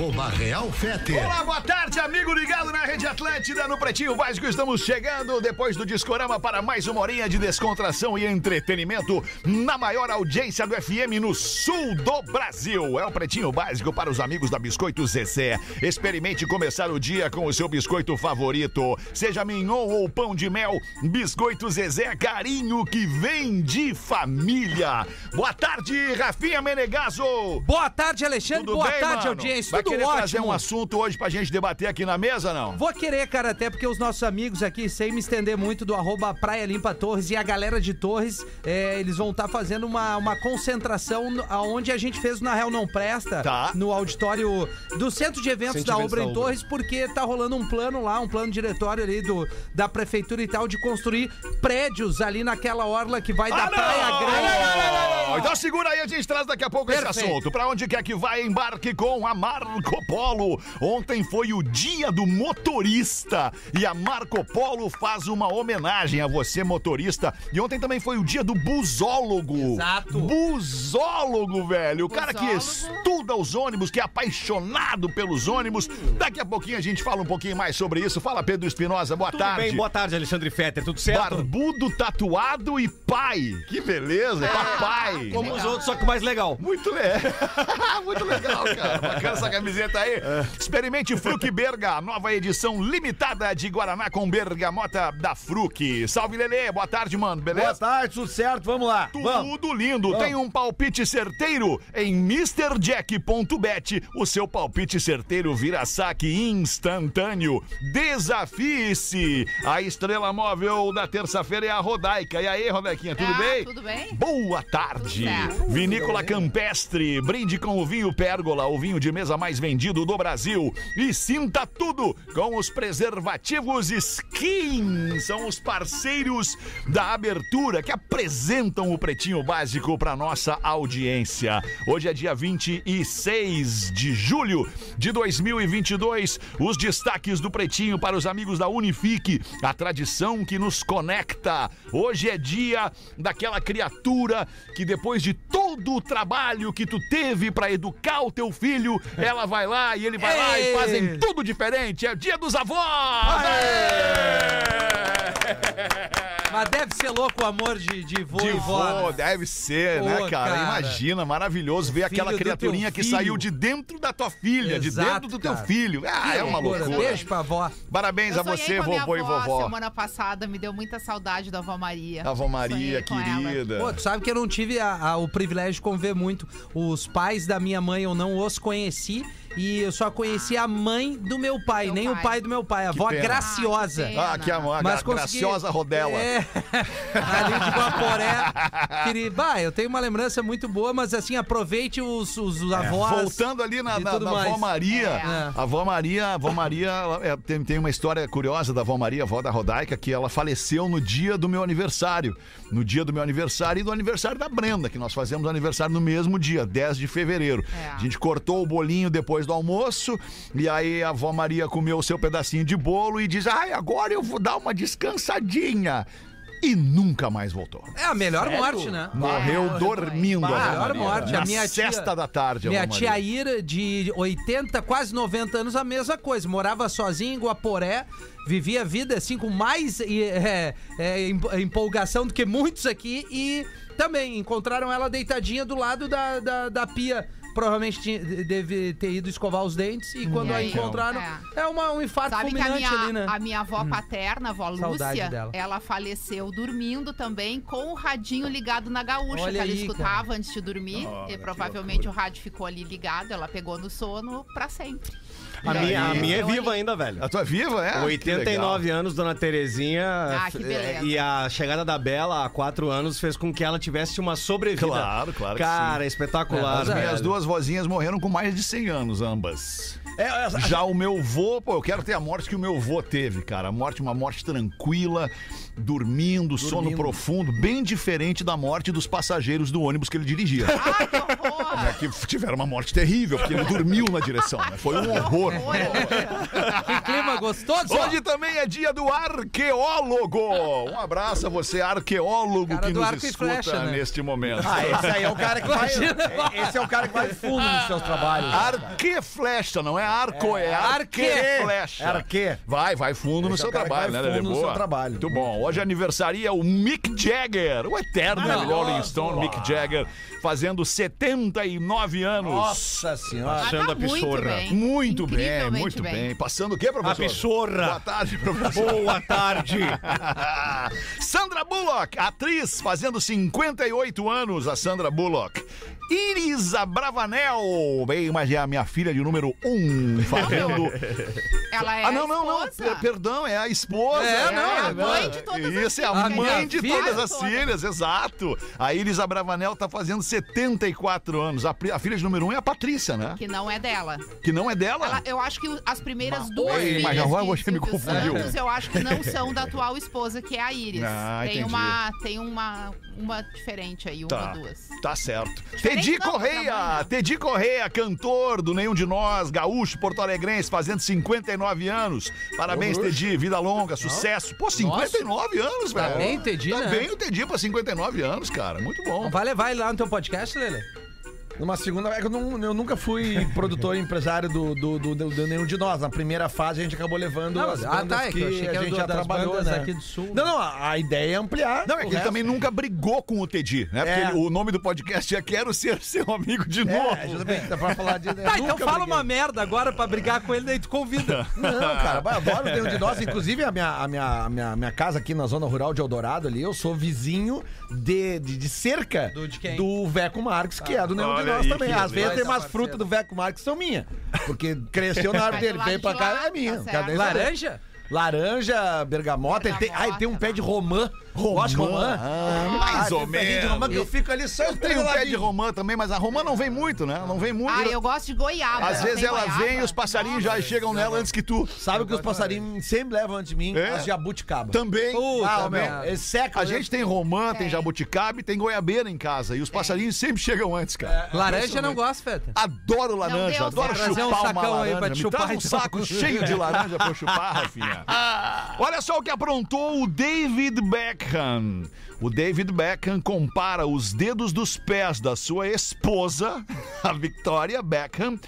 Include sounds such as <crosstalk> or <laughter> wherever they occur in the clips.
Arroba Real Fete. Olá, boa tarde, amigo ligado na Rede Atlântida, no Pretinho Básico. Estamos chegando depois do Discorama para mais uma horinha de descontração e entretenimento na maior audiência do FM no sul do Brasil. É o Pretinho Básico para os amigos da Biscoito Zezé. Experimente começar o dia com o seu biscoito favorito. Seja mignon ou pão de mel, Biscoito Zezé, carinho que vem de família. Boa tarde, Rafinha Menegaso. Boa tarde, Alexandre. Tudo Boa bem, tarde, mano? audiência. Vai Tudo querer trazer ótimo. um assunto hoje pra gente debater aqui na mesa, não? Vou querer, cara, até porque os nossos amigos aqui, sem me estender muito, do arroba Praia Limpa Torres e a galera de Torres, é, eles vão estar fazendo uma, uma concentração no- aonde a gente fez o Na Real Não Presta, Tá. no auditório do Centro de Eventos Centro da Obra em da Ubra. Torres, porque tá rolando um plano lá, um plano diretório ali do, da prefeitura e tal, de construir prédios ali naquela orla que vai da Ah, Praia não! Grande. Não, não, não, não, não. Então segura aí, a gente traz daqui a pouco esse Perfeito. assunto. Pra onde quer que vai, embarque com a Marco Polo. Ontem foi o dia do motorista e a Marco Polo faz uma homenagem a você, motorista. E ontem também foi o dia do busólogo. Exato. Busólogo, velho. O cara que estuda os ônibus, que é apaixonado pelos ônibus. Daqui a pouquinho a gente fala um pouquinho mais sobre isso. Fala, Pedro Espinosa. Boa Tudo tarde. bem, boa tarde, Alexandre Fetter, tudo certo? Barbudo, tatuado e pai. Que beleza, é papai. Como os outros, só que mais legal. Muito legal. <laughs> Muito legal, cara. Bacana essa camiseta aí. Experimente Fruc Berga, a nova edição limitada de Guaraná com bergamota da Fruc. Salve, Lelê. Boa tarde, mano. Boa Beleza? tarde, tudo certo? Vamos lá. Vamos. Tudo lindo. Tem um palpite certeiro em MrJack.bet. O seu palpite certeiro vira saque instantâneo. Desafie-se. A estrela móvel da terça-feira é a Rodaica. E aí, Rodaiquinha, tudo Ah, bem? tudo bem? Boa tarde. Vinícola Campestre. Brinde com o vinho Pérgola, o vinho de mesa mais vendido do Brasil. E sinta tudo com os preservativos Skin. São os parceiros da abertura que apresentam o Pretinho Básico para nossa audiência. Hoje é dia 26 de julho de 2022. Os destaques do Pretinho para os amigos da Unifique, a tradição que nos conecta. Hoje é dia daquela criatura que depois de todo o trabalho que tu teve para educar o teu filho, ela <laughs> vai lá e ele vai lá e Ei! fazem tudo diferente. É o dia dos avós! Mas deve ser louco o amor de, de vô De e vó. né? deve ser, né, Pô, cara? cara. Imagina, maravilhoso ver aquela criaturinha teu que saiu de dentro da tua filha, de Exato, dentro do teu cara. filho. Ah, é uma Loucura. loucura. Beijo pra avó. Parabéns Eu a você, sonhei com a minha vovô e avó vovó. Semana passada me deu muita saudade da avó Maria. Avó Maria, querida. Pô, tu sabe que eu não tive a- a- o privilégio de conviver muito. Os pais da minha mãe eu não os conheci. E eu só conheci a mãe do meu pai, Meu nem o pai. pai do meu pai, a avó pena. graciosa. Ah, que. Ah, que amor, Mas a consegui- graciosa rodela. É, <laughs> ali de Guaporé. Queria, bah, eu tenho uma lembrança muito boa, mas assim, aproveite os, os, os É, avós. voltando ali na, e na, tudo na avó. Maria, É. a avó Maria, a avó Maria ela, é, tem, tem uma história curiosa da avó Maria, avó da Rodaica, que ela faleceu no dia do meu aniversário. No dia do meu aniversário e do aniversário da Brenda, que nós fazemos aniversário no mesmo dia, 10 de fevereiro. É. A gente cortou o bolinho depois do almoço, e aí a avó Maria comeu o seu pedacinho de bolo e diz: Ai, agora eu vou dar uma descansadinha. E nunca mais voltou. É a melhor morte, né? Morreu dormindo. Bah, a melhor morte. Na A minha tia- sexta da tarde. Minha tia. Ira, de 80, quase 90 anos, a mesma coisa. Morava sozinha em Guaporé, vivia a vida assim com mais é, é, em- empolgação do que muitos aqui e também encontraram ela deitadinha do lado da, da, da pia. Provavelmente tinha- deve ter ido escovar os dentes e quando É, a encontraram, é, uma, um infarto Sabe que a fulminante minha, ali, né? a minha avó paterna, a avó Lúcia, dela. ela faleceu dormindo também com o radinho ligado na gaúcha, Olha que ela aí, escutava antes de dormir. Oh, e provavelmente o rádio ficou ali ligado, ela pegou no sono pra sempre. A minha, a minha é viva ainda, velho. A tua é viva, é? 89 anos, dona Terezinha. Ah, que f- beleza. E a chegada da Bela há quatro anos fez com que ela tivesse uma sobrevida. Claro, claro que Cara, sim. espetacular. As É, minhas velho. duas vozinhas morreram com mais de 100 anos, ambas. É, essa- Já o meu vô, pô, eu quero ter a morte que o meu vô teve, cara. A morte, uma morte tranquila, dormindo, sono profundo, bem diferente da morte dos passageiros do ônibus que ele dirigia. Ai, que horror! É que tiveram uma morte terrível, porque ele dormiu na direção, né? Foi um horror. Horror, horror. Clima gostoso! Hoje também é dia do arqueólogo. Um abraço a você, arqueólogo, Cara que nos escuta flecha, né? neste momento. Ah, esse aí é o cara que vai. Imagina. Esse é o cara que vai fundo nos seus trabalhos. Arque flecha, não é arco, é, arque arque. flecha. Arque. Vai, vai fundo no Esse é seu o cara que trabalho, né, Lelê? fundo no Boa. seu trabalho. Muito bom. Hoje aniversaria o Mick Jagger, o eterno Rolling Stone Mick Jagger, fazendo 79 anos. Nossa senhora. Ah, tá muito bem. Muito bem, muito bem. Passando o quê, professor? A pissorra. Boa tarde, professor. Boa tarde. <laughs> Sandra Bullock, atriz, fazendo 58 anos, a Sandra Bullock. Iris Abravanel, bem, mas é a minha filha de número 1, um, fazendo... <laughs> Ela é ah, não, não, não, per- perdão, é a esposa. É, não, é a mãe de todas as Isso, é a filhas. mãe de todas filha as toda. filhas, exato. A Iris Abravanel tá fazendo 74 anos. A, a filha de número 1 um é a Patrícia, né? Que não é dela. Que não é dela. Ela- eu acho que as primeiras duas Oi, filhas mas agora você me confundiu. Santos, eu acho que não <laughs> são da atual esposa, que é a Iris. Ah, tem entendi. uma tem uma uma diferente aí, uma Tá, ou duas. tá certo. Diferente Não, Correia, tamanho. Tedi Correia, cantor do Nenhum de Nós, gaúcho, porto-alegrense, fazendo 59 anos. Parabéns, Tedi, vida longa, sucesso. Pô, 59 anos, velho. bem, Tedi, Tá né? bem o Tedi pra 59 anos, cara. Muito bom. Vai levar ele lá no teu podcast, Lele? Numa segunda. É que eu, não- eu nunca fui produtor e empresário do, do, do, do- do nenhum de nós. Na primeira fase a gente acabou levando Não, as ah, tá, é que que, que a gente já trabalhou, né? aqui do Sul. Não, não, a, a ideia é ampliar. Não, é que ele resto. também nunca brigou com o Tedi, né? Porque É. ele- o nome do podcast é Quero Ser Seu Amigo de Novo. É, justamente, dá pra falar de. Tá, então fala briguei. uma merda agora pra brigar com ele, daí tu convida. <laughs> Não, cara, eu adoro o Nenhum de Nós. Inclusive, a minha, a, minha, a minha, minha casa aqui na zona rural de Eldorado ali, eu sou vizinho de, de, de cerca Do de quem? do Veco Marques, que é do Nenhum de Olha Nós aí, também. Às vezes tem umas Parceiro. frutas do Veco Marques que são minhas. Porque cresceu na árvore <laughs> dele, veio pra cá, é minha. tá. Laranja? Laranja, bergamota, ele tem, ah, ele tem um pé de romã. Gosta de romã? mais Ah, ou tem um pedinho de menos. romã que eu fico ali só Eu tenho um pé de romã também, mas a romã não vem muito, né? Não vem muito. Ah, eu gosto de goiaba. Às Tem vezes ela goiaba. vem e os passarinhos já chegam nela antes que tu. Sabe o que os passarinhos sempre levam antes de mim? É? As jabuticaba. Também. Puta Ah, meu, eles secam. A né? gente tem romã, tem Tem. jabuticaba e tem goiabeira em casa. E os passarinhos sempre chegam antes, cara. Laranja não gosta, Feta. Adoro laranja, adoro chupar um uma sacão aí laranja. pra te chupar, um então. saco cheio de laranja pra chupar, Rafinha. <laughs> Olha só o que aprontou o David Beckham. O David Beckham compara os dedos dos pés da sua esposa, <laughs> a Victoria Beckham,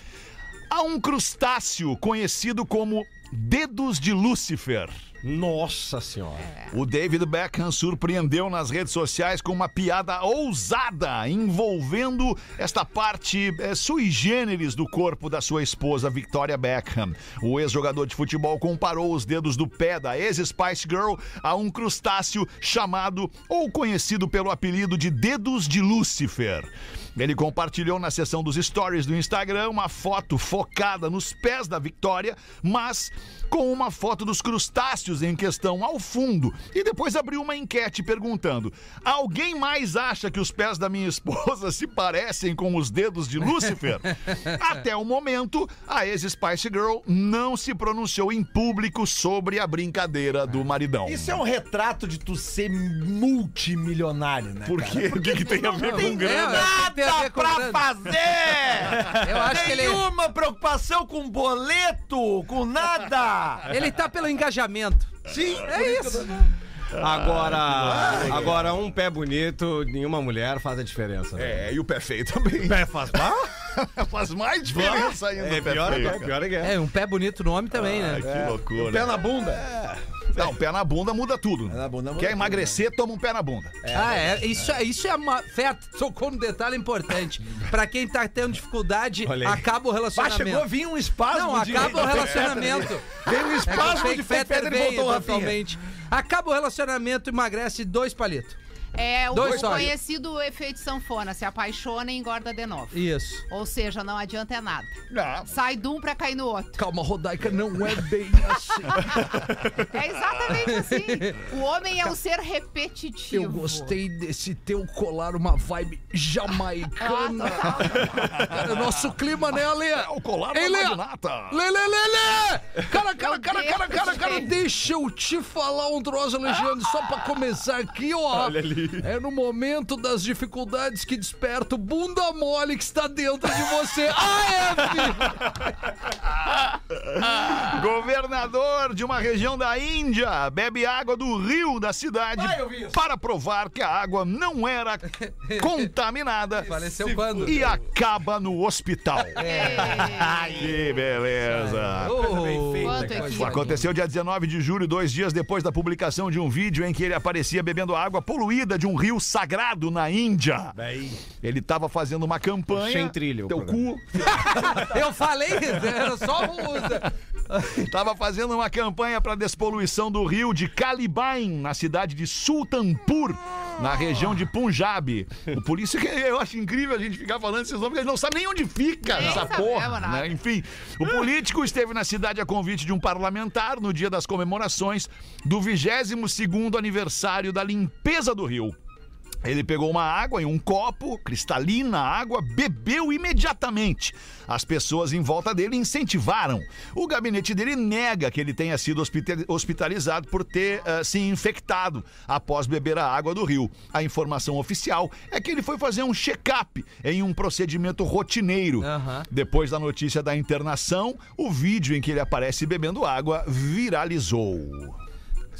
a um crustáceo conhecido como dedos de Lúcifer. Nossa senhora. O David Beckham surpreendeu nas redes sociais com uma piada ousada envolvendo esta parte eh, sui generis do corpo da sua esposa Victoria Beckham. O ex-jogador de futebol comparou os dedos do pé da ex-Spice Girl a um crustáceo chamado ou conhecido pelo apelido de dedos de Lúcifer. Ele compartilhou na seção dos stories do Instagram uma foto focada nos pés da Victoria, mas com uma foto dos crustáceos em questão ao fundo. E depois abriu uma enquete perguntando: Alguém mais acha que os pés da minha esposa se parecem com os dedos de Lúcifer? <laughs> Até o momento, a ex-Spice Girl não se pronunciou em público sobre a brincadeira do maridão. Isso é um retrato de tu ser multimilionário, né? Por cara? quê? O que, que tem a ver com grana? É, tem a ver com pra grana. fazer! <laughs> Eu acho que ele- Nenhuma preocupação com boleto, com nada! <laughs> Ele tá pelo engajamento. Sim, É isso. Agora, agora um pé bonito, nenhuma mulher faz a diferença. né? É, e o pé feio também. Pé faz mal? <laughs> Faz mais diferença ainda É o pé pior, feio. é pior que é. É, um pé bonito no homem também, Ai, né? que loucura. Pé na bunda. <laughs> Não, pé na bunda muda tudo. na bunda muda Quer tudo, emagrecer, toma um pé na bunda. ah, é. Isso, é- isso é uma. Feta, tocou num detalhe importante. <laughs> Pra quem tá tendo dificuldade, acaba o relacionamento. chegou a vir um espasmo Não, de... acaba o relacionamento. Veio um É espasmo fake de fetter e vem voltou Rafinha. Acaba o relacionamento, emagrece dois palitos. É o Dois conhecido efeito sanfona. Se apaixona e engorda de novo. Isso. Ou seja, não adianta é nada. Não. Sai de um pra cair no outro. Calma, Rodaica, não é bem <laughs> assim. É exatamente assim. O homem é um ser repetitivo. Eu gostei desse teu colar, uma vibe jamaicana. Cara, nosso clima, né, Ale? É o colar Ei, Lê! Lê, lê, lê, lê! Cara, cara, cara, cara, cara, cara, deixa eu te falar um troço, Alexandre, só pra começar aqui, ó. Olha ali. <laughs> É no momento das dificuldades que desperta o bunda mole que está dentro de você. <laughs> Ah, é! <laughs> Governador de uma região da Índia bebe água do rio da cidade para provar que a água não era contaminada Faleceu quando? e acaba no hospital. Que beleza. Oh. Aconteceu dia 19 de julho, dois dias depois da publicação de um vídeo em que ele aparecia bebendo água poluída de um rio sagrado na Índia. Ele estava fazendo uma campanha. Sem trilha o Teu cu. <laughs> Eu falei, <laughs> era só um <laughs> Estava fazendo uma campanha para despoluição do rio de Calibain, na cidade de Sultanpur, na região de Punjab. O polícia, eu acho incrível a gente ficar falando esses nomes, porque eles não sabem nem onde fica Nem essa porra. Né? Enfim, o político esteve na cidade a convite de um parlamentar no dia das comemorações do 22º aniversário da limpeza do rio. Ele pegou uma água em um copo, cristalina água, bebeu imediatamente. As pessoas em volta dele incentivaram. O gabinete dele nega que ele tenha sido hospita- hospitalizado por ter ah, se infectado após beber a água do rio. A informação oficial é que ele foi fazer um check-up em um procedimento rotineiro. Aham. Depois da notícia da internação, o vídeo em que ele aparece bebendo água viralizou.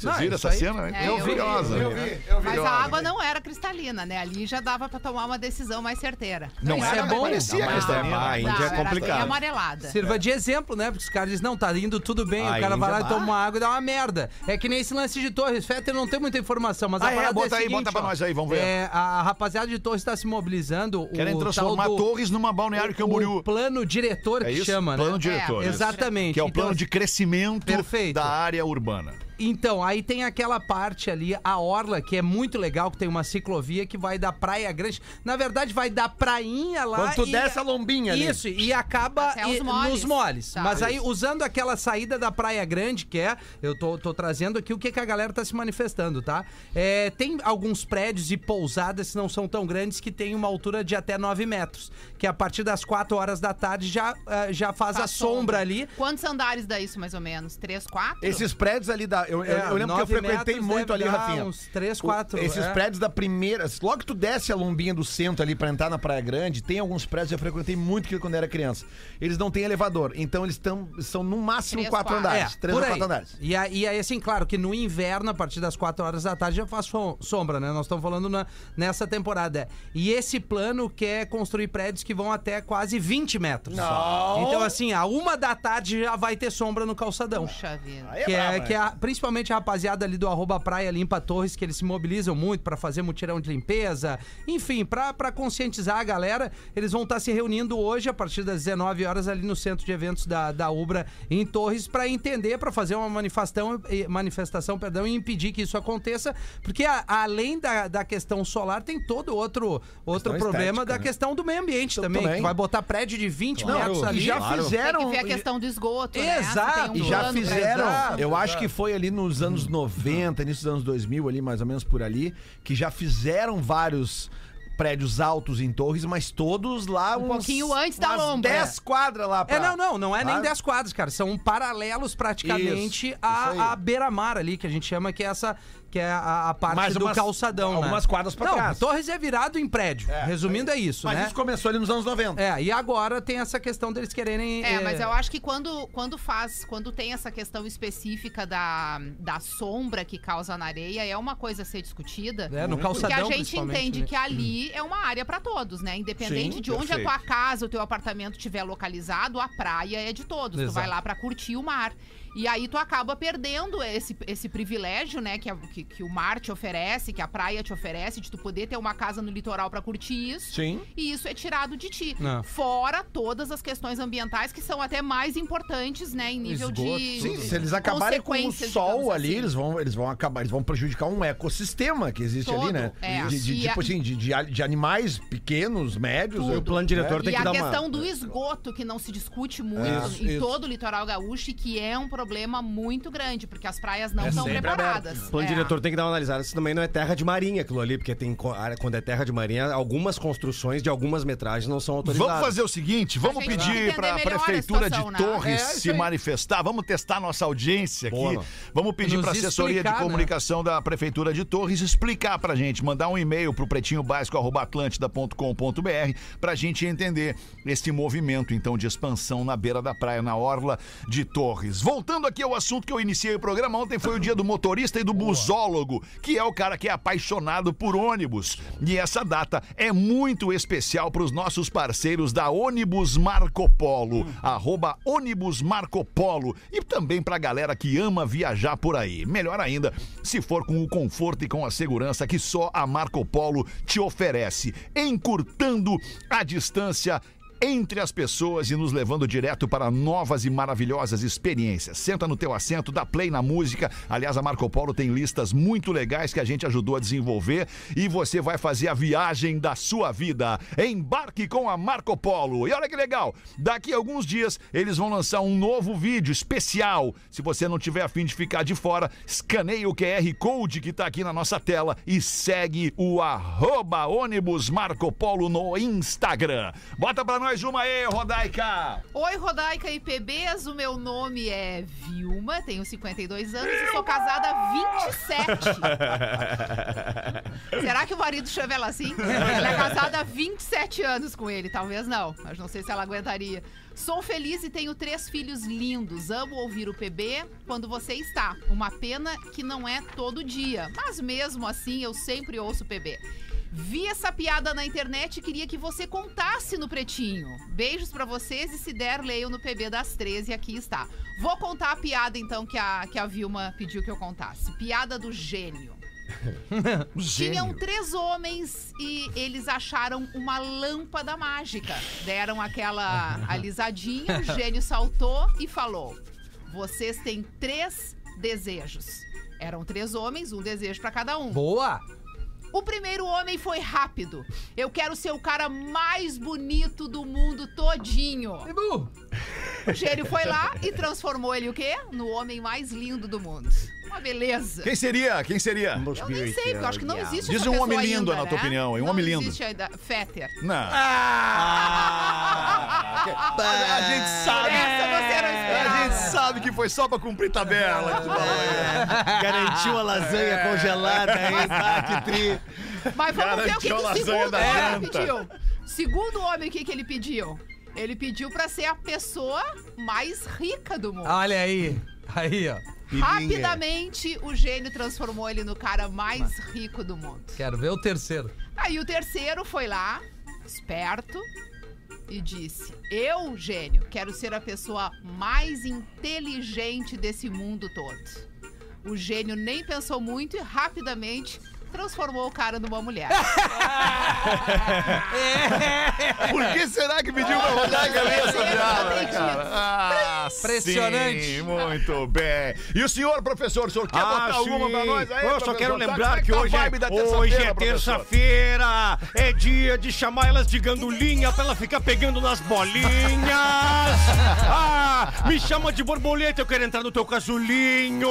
Vocês Não, viram essa aí- cena? É, eu vi, curiosa. eu vi, eu vi. Mas a água não era cristalina, né? Ali já dava pra tomar uma decisão mais certeira. Não Isso era, é bom. parecia Não, mas cristalina. é- a Índia Não, é complicado. amarelada. Sirva de exemplo, né? Porque os caras dizem, não, tá indo tudo bem. A o cara vai lá e toma uma água e dá uma merda. É que nem esse lance de Torres. Fetter não tem muita informação, mas Ah, a é? parada Bota é aí, seguinte, bota pra nós aí, vamos ver. É, a rapaziada de Torres está se mobilizando. Querem transformar Torres numa balneário Camboriú. O plano diretor É que chama, plano né? diretor. É, isso. Exatamente. Que é o Então, plano de crescimento da área urbana. Então, aí tem aquela parte ali, a Orla, que é muito legal, que tem uma ciclovia que vai da Praia Grande. Na verdade, vai da prainha lá. Quando tu e desce a lombinha ali. Isso, e acaba e- moles. nos moles. Tá. Mas aí, usando aquela saída da Praia Grande, que é, eu tô, tô trazendo aqui o que, que a galera tá se manifestando, tá? É, tem alguns prédios e pousadas que não são tão grandes que tem uma altura de até 9 metros. Que a partir das 4 horas da tarde já, ah, já faz a Faz sombra ali. Quantos andares dá isso, mais ou menos? Três, quatro? Esses prédios ali da. Eu, eu- É, eu lembro que eu frequentei muito ali, Rafinha. uns três, O- quatro, esses é. prédios da primeira. Logo que tu desce a lombinha do centro ali pra entrar na Praia Grande, tem alguns prédios que eu frequentei muito quando era criança. Eles não têm elevador. Então eles tão, são no máximo Três, quatro quatro. andares. três É, por ou quatro andares. E aí, e aí, assim, claro que no inverno, a partir das 4 horas da tarde, já faz som- sombra, né? Nós estamos falando na- nessa temporada. E esse plano quer construir prédios que vão até quase 20 metros. Não. Então, assim, a uma da tarde já vai ter sombra no calçadão. Puxa vida. É Que é, que né? é a- principalmente a rapaziada ali do arroba Praia Limpa Torres, que eles se mobilizam muito pra fazer mutirão de limpeza. Enfim, pra pra conscientizar a galera, eles vão estar se reunindo hoje, a partir das 19 horas, ali no centro de eventos da, da Ubra, em Torres, pra entender, pra fazer uma manifestação, manifestação perdão, e impedir que isso aconteça. Porque a- além da, da questão solar, tem todo outro, outro problema estética, da né? questão do meio ambiente Então, também, também. que vai botar prédio de 20 metros e ali. já Claro. fizeram. Tem que ver a questão do esgoto, né? Exato. tem um E já fizeram, Exato, eu acho que foi ali nos anos 90, início dos anos 2000, ali mais ou menos por ali, que já fizeram vários prédios altos em Torres, mas todos lá Um uns, pouquinho antes da umas lombra. 10 quadras lá pra... É, não, não, não é nem Claro. 10 quadros, cara. São paralelos praticamente Isso, à, isso à beira-mar ali, que a gente chama que é essa. Que é a, a parte Mais do umas- calçadão, algumas né? quadras pra não, trás. Torres é virado em prédio. Resumindo, é isso, Mas né? isso começou ali nos anos 90. É, e agora tem essa questão deles quererem. É, eh, mas eu acho que quando, quando faz, quando tem essa questão específica da, da sombra que causa na areia, é uma coisa a ser discutida. É, no Porque calçadão, a gente principalmente, entende né? que ali é uma área pra todos, né? Independente Sim, de onde perfeito. a tua casa, o teu apartamento estiver localizado, a praia é de todos. Tu Exato. vai lá pra curtir o mar. E aí tu acaba perdendo esse, esse privilégio, né, que, a- que, que o mar te oferece, que a praia te oferece, de tu poder ter uma casa no litoral pra curtir isso. Sim. E isso é tirado de ti. Não. Fora todas as questões ambientais que são até mais importantes, né, em nível Esgoto, de. Sim, se eles acabarem com o sol ali, assim. eles vão, eles vão acabar, eles vão prejudicar um ecossistema que existe Todo, ali, né? é. De, de- E tipo a- assim, de, de, de animais pequenos, médios. Tudo. O plano diretor E tem que a dar uma... questão do esgoto, que não se discute muito Isso, em isso. todo o litoral gaúcho, e que é um problema muito grande, porque as praias não É estão preparadas. O plano É. diretor Arthur tem que dar uma analisada. Isso também não é terra de marinha aquilo ali, porque tem quando é terra de marinha, algumas construções de algumas metragens não são autorizadas. Vamos fazer o seguinte, vamos pedir para a a prefeitura de situação, né? Torres É, isso se manifestar. Vamos testar nossa audiência aqui. Boa. Vamos pedir para a assessoria de explicar, né? comunicação da prefeitura de Torres explicar pra gente, mandar um e-mail pro pretinhobásico@atlantida.com.br pra gente entender esse movimento então de expansão na beira da praia na orla de Torres. Voltando aqui ao assunto que eu iniciei o programa ontem foi o dia do motorista e do que é o cara que é apaixonado por ônibus. E essa data é muito especial para os nossos parceiros da Ônibus Marco Polo, arroba ônibus Marco Polo, e também para a galera que ama viajar por aí. Melhor ainda, se for com o conforto e com a segurança que só a Marco Polo te oferece, encurtando a distância entre as pessoas e nos levando direto para novas e maravilhosas experiências. Senta no teu assento, dá play na música. Aliás, a Marco Polo tem listas muito legais que a gente ajudou a desenvolver e você vai fazer a viagem da sua vida. Embarque com a Marco Polo. E olha que legal, daqui a alguns dias eles vão lançar um novo vídeo especial. Se você não tiver afim de ficar de fora, escaneie o QR Code que está aqui na nossa tela e segue o arroba ônibus Marco Polo no Instagram. Bota pra nós uma aí, Rodaica! Oi, Rodaica e PBs, o meu nome é Vilma, tenho 52 anos e sou casada há 27. <laughs> Será que o marido chama ela assim? Ela é casada há 27 anos com ele, talvez não, mas não sei se ela aguentaria. Sou feliz e tenho três filhos lindos. Amo ouvir o PB quando você está. Uma pena que não é todo dia, mas mesmo assim eu sempre ouço o PB. Vi essa piada na internet e queria que você contasse no Pretinho. Beijos pra vocês e se der, leiam no PB das 13 aqui está. Vou contar a piada então que a, que a Vilma pediu que eu contasse. Piada do gênio. <laughs> Tinham três homens e eles acharam uma lâmpada mágica. Deram aquela <laughs> alisadinha, o gênio saltou e falou: Vocês têm três desejos. Eram três homens, um desejo pra cada um. Boa! O primeiro homem foi rápido. Eu quero ser o cara mais bonito do mundo todinho. O gênio foi lá e transformou ele o quê? No homem mais lindo do mundo. Uma beleza. Quem seria? Quem seria? Eu nem sei, porque eu acho que não existe Diz essa um pessoa homem lindo, ainda, na tua né? opinião? Um não homem lindo. existe ainda. Fetter. Não. Ah, a gente sabe. Essa você não A gente sabe que foi só pra cumprir tabela. que tu falou aí. Garantiu a lasanha congelada aí, tá? Que tri. Mas vamos ver o que, que Garantiu a o lasanha segundo da homem janta. pediu. Segundo homem, o que, que ele pediu? Ele pediu pra ser a pessoa mais rica do mundo. Olha aí. Aí, ó. Rapidamente, o gênio transformou ele no cara mais rico do mundo. Quero ver o terceiro. Aí o terceiro foi lá, esperto, e disse: Eu, gênio, quero ser a pessoa mais inteligente desse mundo todo. O gênio nem pensou muito e rapidamente transformou o cara numa mulher. <laughs> Por que será que pediu pra rodar a cabeça Eu dela, cara? Ah, Impressionante. sim, muito bem. E o senhor, professor, o senhor quer botar alguma pra nós aí? Ah, Eu só quero Tá- lembrar como é que tá hoje, é, hoje terça-feira, é terça-feira. É dia de chamar elas de gandulinha pra ela ficar pegando nas bolinhas. <laughs> Ah, me chama de borboleta, eu quero entrar no teu casulinho.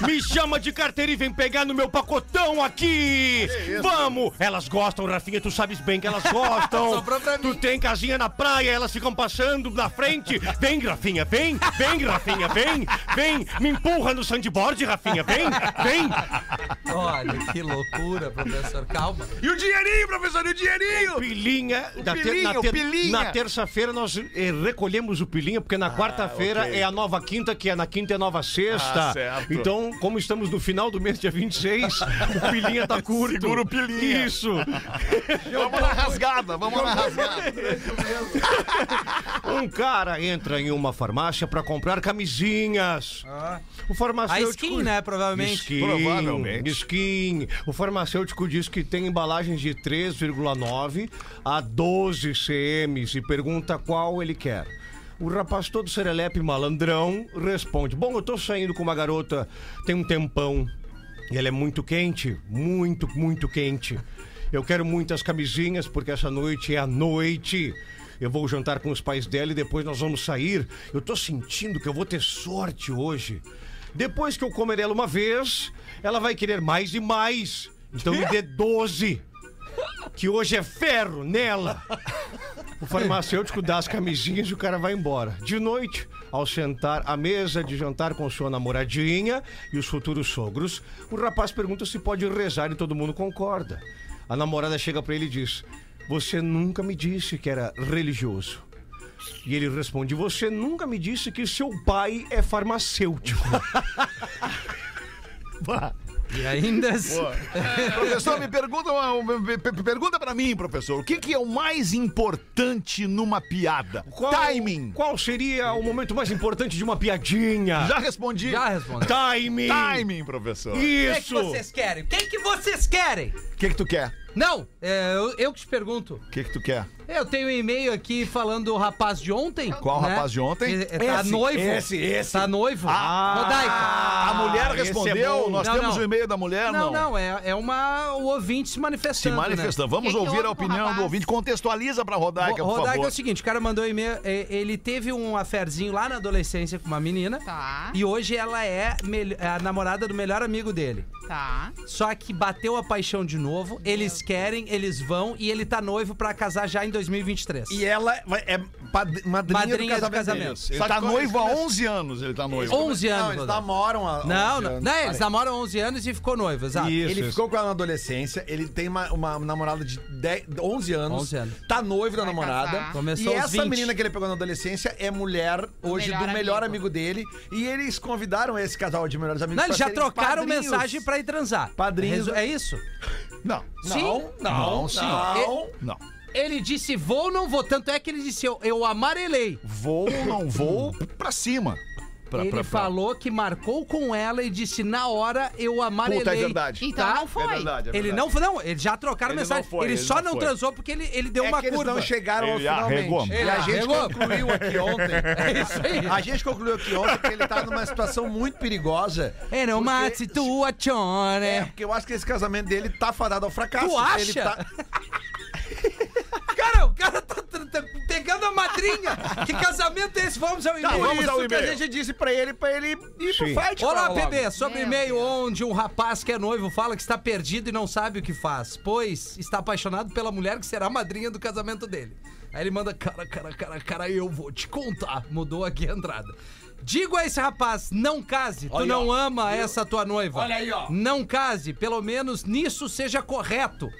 Me chama de carteira e vem pegar no meu pacotão aqui. Vamos. Elas gostam, Rafinha, tu sabes bem que elas <laughs> gostam. Tu tem casinha na praia, elas ficam passando na frente. Vem, Rafinha, vem. Vem, Rafinha, vem. Vem. Me empurra no sandboard, Rafinha, vem. Vem. Olha, que loucura, professor. Calma. E o dinheirinho, professor, e o dinheirinho? Pilinha, da ter- pilinha, na, o ter- pilinha. na terça-feira nós eh, recolhemos o pilinha, porque na quarta-feira ok. é a nova quinta, que é na quinta é nova sexta. Ah, certo. Então, como estamos no final do mês, dia 26, o pilinha tá curto. Segura o pilinha. Isso. Vamos na rasgada, vamos na rasgada. <laughs> Um cara entra em uma farmácia pra comprar camisinhas. O farmacêutico... A skin, né, provavelmente. Skin, Provavelmente. Skin. O farmacêutico diz que tem embalagens de 3,9 a 12 cm e pergunta qual ele quer. O rapaz todo serelepe malandrão responde: Bom, eu tô saindo com uma garota tem um tempão. E ela é muito quente, muito, muito quente. Eu quero muitas camisinhas porque essa noite é a noite. Eu vou jantar com os pais dela e depois nós vamos sair. Eu tô sentindo que eu vou ter sorte hoje. Depois que eu comer ela uma vez, ela vai querer mais e mais. Então me dê 12. Que hoje é ferro nela. O farmacêutico dá as camisinhas e o cara vai embora. De noite, ao sentar à mesa de jantar com sua namoradinha e os futuros sogros, o rapaz pergunta se pode rezar e todo mundo concorda. A namorada chega pra ele e diz: Você nunca me disse que era religioso. E ele responde: Você nunca me disse que seu pai é farmacêutico. <laughs> E ainda. assim- <laughs> Professor, me pergunta, pergunta pra mim, professor, o que, que é o mais importante numa piada? Timing. Qual seria o momento mais importante de uma piadinha? Já respondi. Já respondi. Timing! Timing, professor. O O que, é que Isso! vocês querem? O que, é que vocês querem? que, que tu quer? Não, é, eu, eu que te pergunto. O que, que tu quer? Eu tenho um e-mail aqui falando do rapaz de ontem. Qual né? rapaz de ontem? Que- Tá Esse, noivo. esse, esse. Tá noivo. Rodaica. A mulher esse é respondeu, bom. nós Não, temos não. o e-mail da mulher, Não, não. não, é, é uma, o ouvinte se Se manifestando. manifestando. Vamos Que que ouvir a com o opinião do ouvinte. Contextualiza pra Né? Rodaica, por Rodaica é favor. o seguinte, o cara mandou um e-mail, é, ele teve um aferzinho lá na adolescência com uma menina. Tá, E hoje ela é é a namorada do melhor amigo dele. tá. Só que bateu a paixão de novo, eles querem, eles vão e ele tá noivo pra casar já em 2023. E ela é pad- madrinha, Madrinha do do casamento. casamento. deles. Ele Só tá noivo há eles 11 anos, ele tá noivo. 11 anos. Não, eles namoram há Não, 11 não, anos. não, eles namoram 11 anos e ficou noivo, exato. Isso. Ele ficou com ela na adolescência, ele tem uma, uma namorada de 10, 11 anos. 11 anos. Tá noivo da Vai namorada. casar. Começou e aos essa 20. menina que ele pegou na adolescência é mulher hoje melhor do melhor amigo. amigo dele. E eles convidaram esse casal de melhores amigos Não, eles pra já serem trocaram padrinhos. mensagem pra ir transar. Padrinhos. Resu- É isso? Não. Sim. Não, não, Não, sim. não. Não. Ele disse vou ou não vou. Tanto é que ele disse eu, eu amarelei. Vou ou não vou pra cima. Pra, ele pra- pra- falou que marcou com ela e disse na hora eu amarelei. Puta, é verdade. Então Tá? não foi. É verdade, é Ele verdade. não foi, não, eles já trocaram Ele mensagem. não foi, ele, ele só não não, transou porque ele, ele deu É uma que eles curva. não chegaram ao Ele finalmente. arregou. E Ele a gente arregou. concluiu aqui ontem. <laughs> É isso aí. A gente concluiu aqui ontem que ele tá numa situação muito perigosa. Era uma porque- situazione. É, porque eu acho que esse casamento dele tá fadado ao fracasso. Tu acha? Ele tá... <laughs> Cara, o cara tá, tá- tá pegando a madrinha. que casamento é esse? Vamos ao e-mail. Por vamos isso ao que a e-mail. gente disse pra ele, pra ele ir pro fight. Olá, cara. PB, sobre Meu e-mail onde um rapaz que é noivo fala que está perdido e não sabe o que faz, pois está apaixonado pela mulher que será a madrinha do casamento dele. Aí ele manda, cara, cara, cara, cara, eu vou te contar. Mudou aqui a entrada. Digo a esse rapaz, não case, tu Olha, não ó. ama essa tua noiva. Olha aí, ó. Não case, pelo menos nisso seja correto.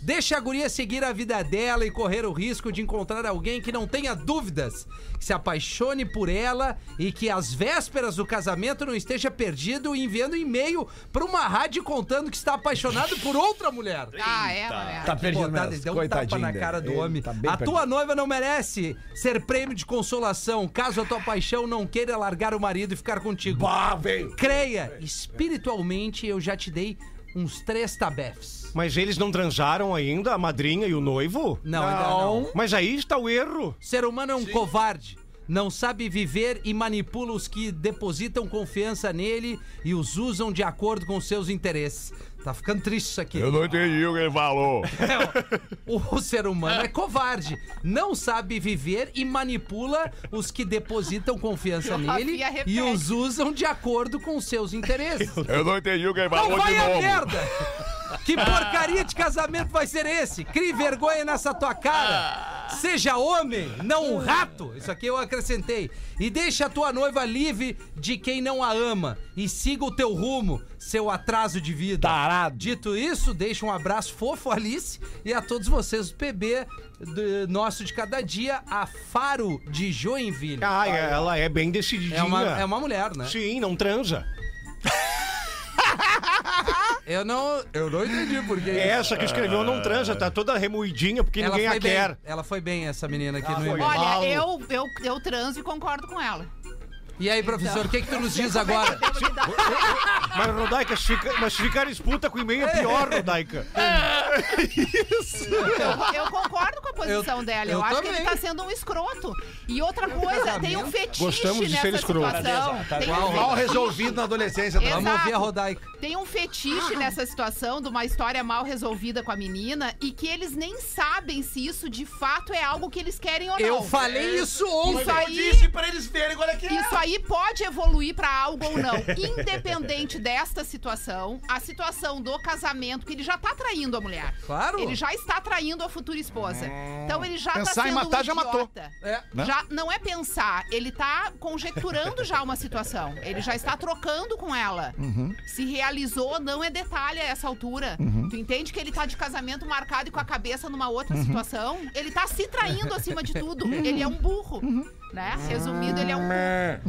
Deixa a guria seguir a vida dela e correr o risco de encontrar alguém que não tenha dúvidas, que se apaixone por ela e que às vésperas do casamento não esteja perdido e enviando e-mail pra uma rádio contando que está apaixonado por outra mulher. <laughs> Ah, é, mulher. Tá perdido Botada, mesmo. deu um tapa Coitadinho na dele. cara do Ele homem. tá bem a perdido. tua noiva não merece ser prêmio de consolação, caso a tua paixão não queira largar o marido e ficar contigo. Bah, velho. Creia, espiritualmente eu já te dei uns três tabefes. Mas eles não transaram ainda, a madrinha e o noivo? Não, ainda não. Mas aí está o erro. Ser humano é um covarde. Não sabe viver e manipula os que depositam confiança nele e os usam de acordo com seus interesses. Tá ficando triste isso aqui. Eu não entendi o que ele falou. <laughs> O, o ser humano é covarde. Não sabe viver e manipula os que depositam confiança nele e os usam de acordo com seus interesses. Eu não entendi o que ele Não falou de vai a novo. merda! <laughs> Que porcaria de casamento vai ser esse? Crie vergonha nessa tua cara. Seja homem, não um rato. Isso aqui eu acrescentei. E deixa a tua noiva livre de quem não a ama. E siga o teu rumo, seu atraso de vida. Tarado. Dito isso, deixa um abraço fofo, Alice, e a todos vocês do PB do nosso de cada dia, a Faro de Joinville. Ah, ela é bem decididinha. É uma, é uma mulher, né? Sim, não transa. <laughs> Eu não, eu não entendi por que É Essa que escreveu não transa, tá toda remoidinha porque Ela ninguém foi a bem. quer. Ela foi bem, essa menina aqui no foi. e-mail. Olha, eu, eu, eu transo e concordo com ela. E aí, professor, o que, que tu nos diz agora? Devo lidar. Mas, Rodaica, fica- mas ficar disputa com e-mail é pior, Rodaica. Eu, eu concordo com a posição Eu- dela. eu Eu, acho que também. ele tá sendo um escroto. E outra coisa, tem um fetiche Gostamos de ser nessa escroto. situação. Tem um Mal resolvido na adolescência. tá? Vamos ouvir a Rodaica. Tem um fetiche nessa situação de uma história mal resolvida com a menina e que eles nem sabem se isso de fato é algo que eles querem ou não. Eu falei isso ontem. Isso aí, pra eles verem, olha aqui. isso aí pode evoluir pra algo ou não. <laughs> Independente desta situação, a situação do casamento, que ele já tá traindo a mulher. Claro. Ele já está traindo a futura esposa. Então ele já Pensar tá em sendo matar, um já matou. É. Né? Já não é pensar, ele tá conjecturando já uma situação. Ele já está trocando com ela. Uhum. Se realizou, não é detalhe a essa altura. Tu entende que ele tá de casamento marcado e com a cabeça numa outra Uhum. situação? Ele tá se traindo acima de tudo. Ele é um burro. Né? Resumido, ele é um.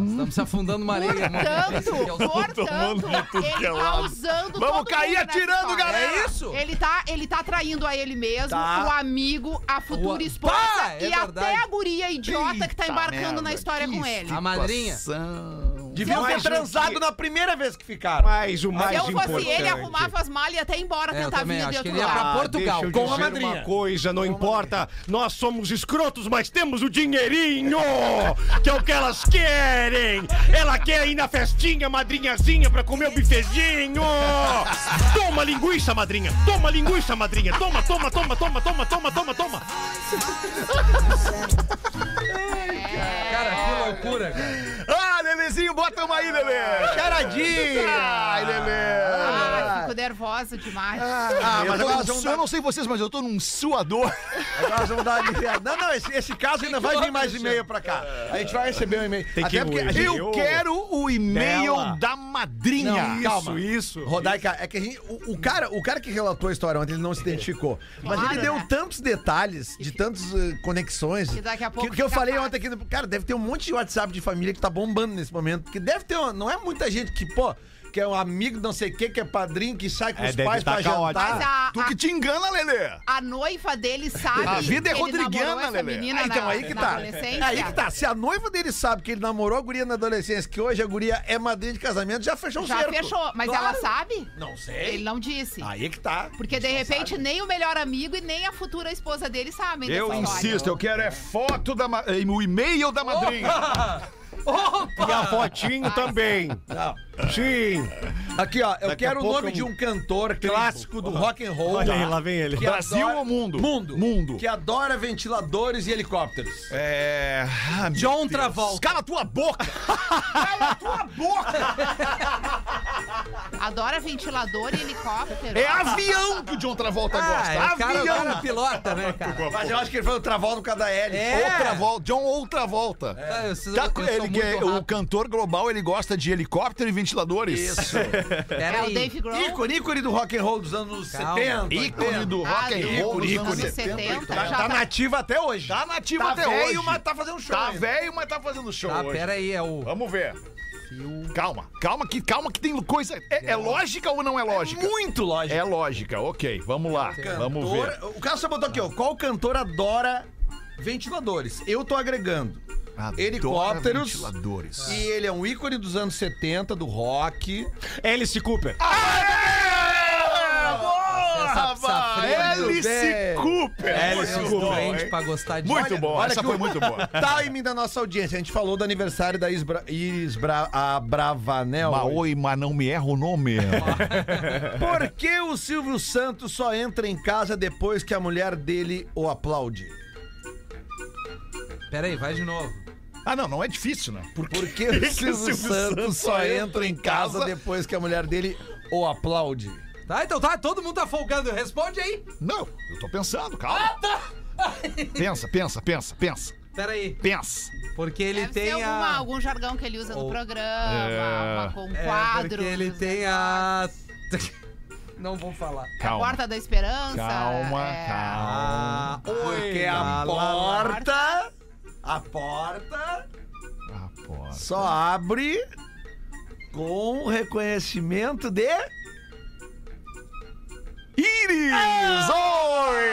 Estamos se afundando uma areia. Portanto, portanto, ele é tá lado. usando Vamos todo cair atirando, galera! É isso? Ele tá, ele tá traindo a ele mesmo, Tá. o amigo, a futura O- esposa Pá, é e verdade. até a guria idiota que tá Eita embarcando merda, na história com ele. A madrinha. situação. Deviam ter transado que- na primeira vez que ficaram. Mas o Se mais eu fosse importante... ele, arrumava as malas e ia até embora É, tentar vir de outro ele ia pra. Portugal, com a madrinha. uma coisa, não importa. Nós somos escrotos, mas temos o dinheirinho, <laughs> que é o que elas querem. Ela quer ir na festinha, madrinhazinha, pra comer o bifezinho. Toma linguiça, madrinha. Toma linguiça, madrinha. Toma, toma, toma, toma, toma, toma, toma, toma. <laughs> Cara, que loucura, cara. Ah, Lelezinho, bota uma aí, Lele. Charadinha! Ai, Lele. Ah, fico nervosa demais. Ah, eu, mas agora su- dar- eu não sei vocês, mas eu tô num suador. agora nós vamos dar uma. Não, não, esse, esse caso ainda vai vir mais e-mail pra cá. A gente vai receber um e-mail. Tem que Até porque ir. Eu quero o e-mail Dela. da madrinha. Não, calma. isso. Rodaica, é que a gente, o, o cara, o cara que relatou a história ontem, ele não se identificou. Mas Claro, ele deu né? tantos detalhes, de tantas eh, conexões. Que daqui a pouco que, que eu falei fácil. ontem aqui. Cara, deve ter um monte de WhatsApp de família que tá bombando nesse momento. Porque deve ter uma, Não é muita gente que, pô, que é um amigo não sei o que, que é padrinho, que sai com É, os pais tá pra caótico. Jantar. a, Tu que te engana, Lele. a noiva dele sabe A vida é rodriguiana, Lelê. menina Ah, então na, aí que na tá. Aí que tá. Se a noiva dele sabe que ele namorou a guria na adolescência, que hoje a guria é madrinha de casamento, já fechou o Já cerco. fechou. Mas Claro. ela sabe? Não sei. Ele não disse. Aí que tá. Porque de repente sabe. nem o melhor amigo e nem a futura esposa dele sabem Eu insisto, eu quero é foto da ma- eh, o e-mail da madrinha. <laughs> E a fotinho também. Não. Sim. Aqui, ó, eu Daqui quero o pouco nome um- de um cantor clássico do rock and roll. Olha aí, lá vem ele. Brasil adora- ou mundo? Mundo. Mundo. Que adora ventiladores e helicópteros. É. ah, John Deus. Travolta. Cala a tua boca! Cala a tua boca! Adora ventilador e helicóptero. É avião que o John Travolta Ah, gosta. é, o cara, o avião! cara pilota, né, cara? Mas eu acho que ele foi o Travolta por causa da hélice. É. Outra volta, John outra volta. Ah, eu sou- Tá, eu sou ele, que é- o cantor global ele gosta de helicóptero e ventiladores. Isso. Pera <laughs> É o. Dave Grohl. ícone, ícone do rock and roll dos anos Calma. 70. Ícone do Ah, rock and do- roll dos ícone, anos ícone. 70. 70, Tá, já tá tá- nativo até hoje. Tá nativo Tá até velho, hoje. mas tá fazendo show Tá ainda. velho, mas tá fazendo show Tá, hoje. pera aí, é o... Vamos ver. Calma, calma que, calma que tem coisa... É, é lógica ou não é lógica? Muito lógico. É lógica, ok. Vamos lá, vamos ver. Cantor- O cara só botou aqui, ó. Qual cantor adora ventiladores? Eu tô agregando. Adora Helicópteros. ventiladores. E ele é um ícone dos anos 70, do rock. Alice Cooper. Essa freira, Alice. Cooper. Alice Deus Cooper. pra gostar de... Muito Olha- bom, olha essa que foi o- muito boa. <laughs> Timing da nossa audiência. A gente falou do aniversário da Isbra, Isbra, a Bravanel. Mas, oi, mas não me erra o nome. <laughs> Por que o Silvio Santos só entra em casa depois que a mulher dele o aplaude? Pera aí, vai de novo. Ah, não, não é difícil, né? Por <laughs> que o Silvio, Santos só entra em casa depois que a mulher dele o aplaude? Tá, então tá, todo mundo tá folgando. Responde aí. Não, eu tô pensando, calma. Pensa, pensa, pensa, pensa, Pera aí. pensa. Porque ele Deve tem ser alguma- a... algum jargão que ele usa no programa, É. uma, com um É, quadro. porque ele tem a... <laughs> Não vou falar. Calma. Porta da Esperança. Calma, é. calma. Ah, oi, Porque a lá, lá. porta. A porta Ah, só abre com reconhecimento de. Iris! Oi!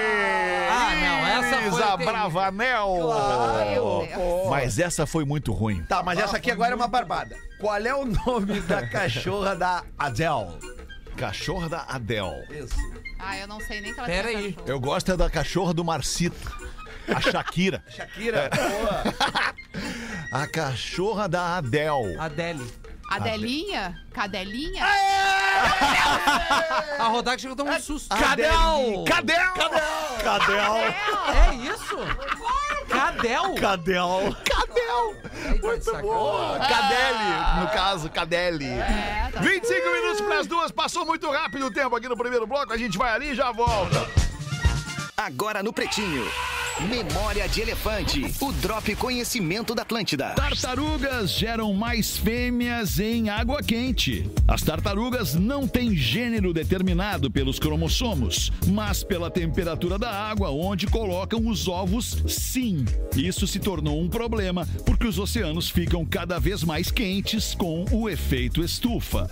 Ah, não, essa foi Iris, a terrível. Bravanel! Deus. Mas essa foi muito ruim. Tá, mas essa aqui agora é uma barbada. Qual é o nome da cachorra da Adele? Cachorra da Adele. Isso. Ah, eu não sei nem que ela Pera tem aí. cachorro. Eu gosto é da cachorra do Marcito. A Shakira. Shakira. Boa. <laughs> A cachorra da Adele. Adele. Adelinha? Cadelinha? A Rodak chegou a tomar um susto. Cadel! Cadel! Cadel. É isso? Cadel? Cadel. Cadel! Muito sacanagem. boa. Cadelli, no caso, Cadelli. É, tá 25 minutos para as duas, passou muito rápido o tempo aqui no primeiro bloco, a gente vai ali e já volta. Agora no Pretinho. Memória de Elefante. O Drop Conhecimento da Atlântida. Tartarugas geram mais fêmeas em água quente. As tartarugas não têm gênero determinado pelos cromossomos, mas pela temperatura da água onde colocam os ovos, sim. Isso se tornou um problema porque os oceanos ficam cada vez mais quentes com o efeito estufa.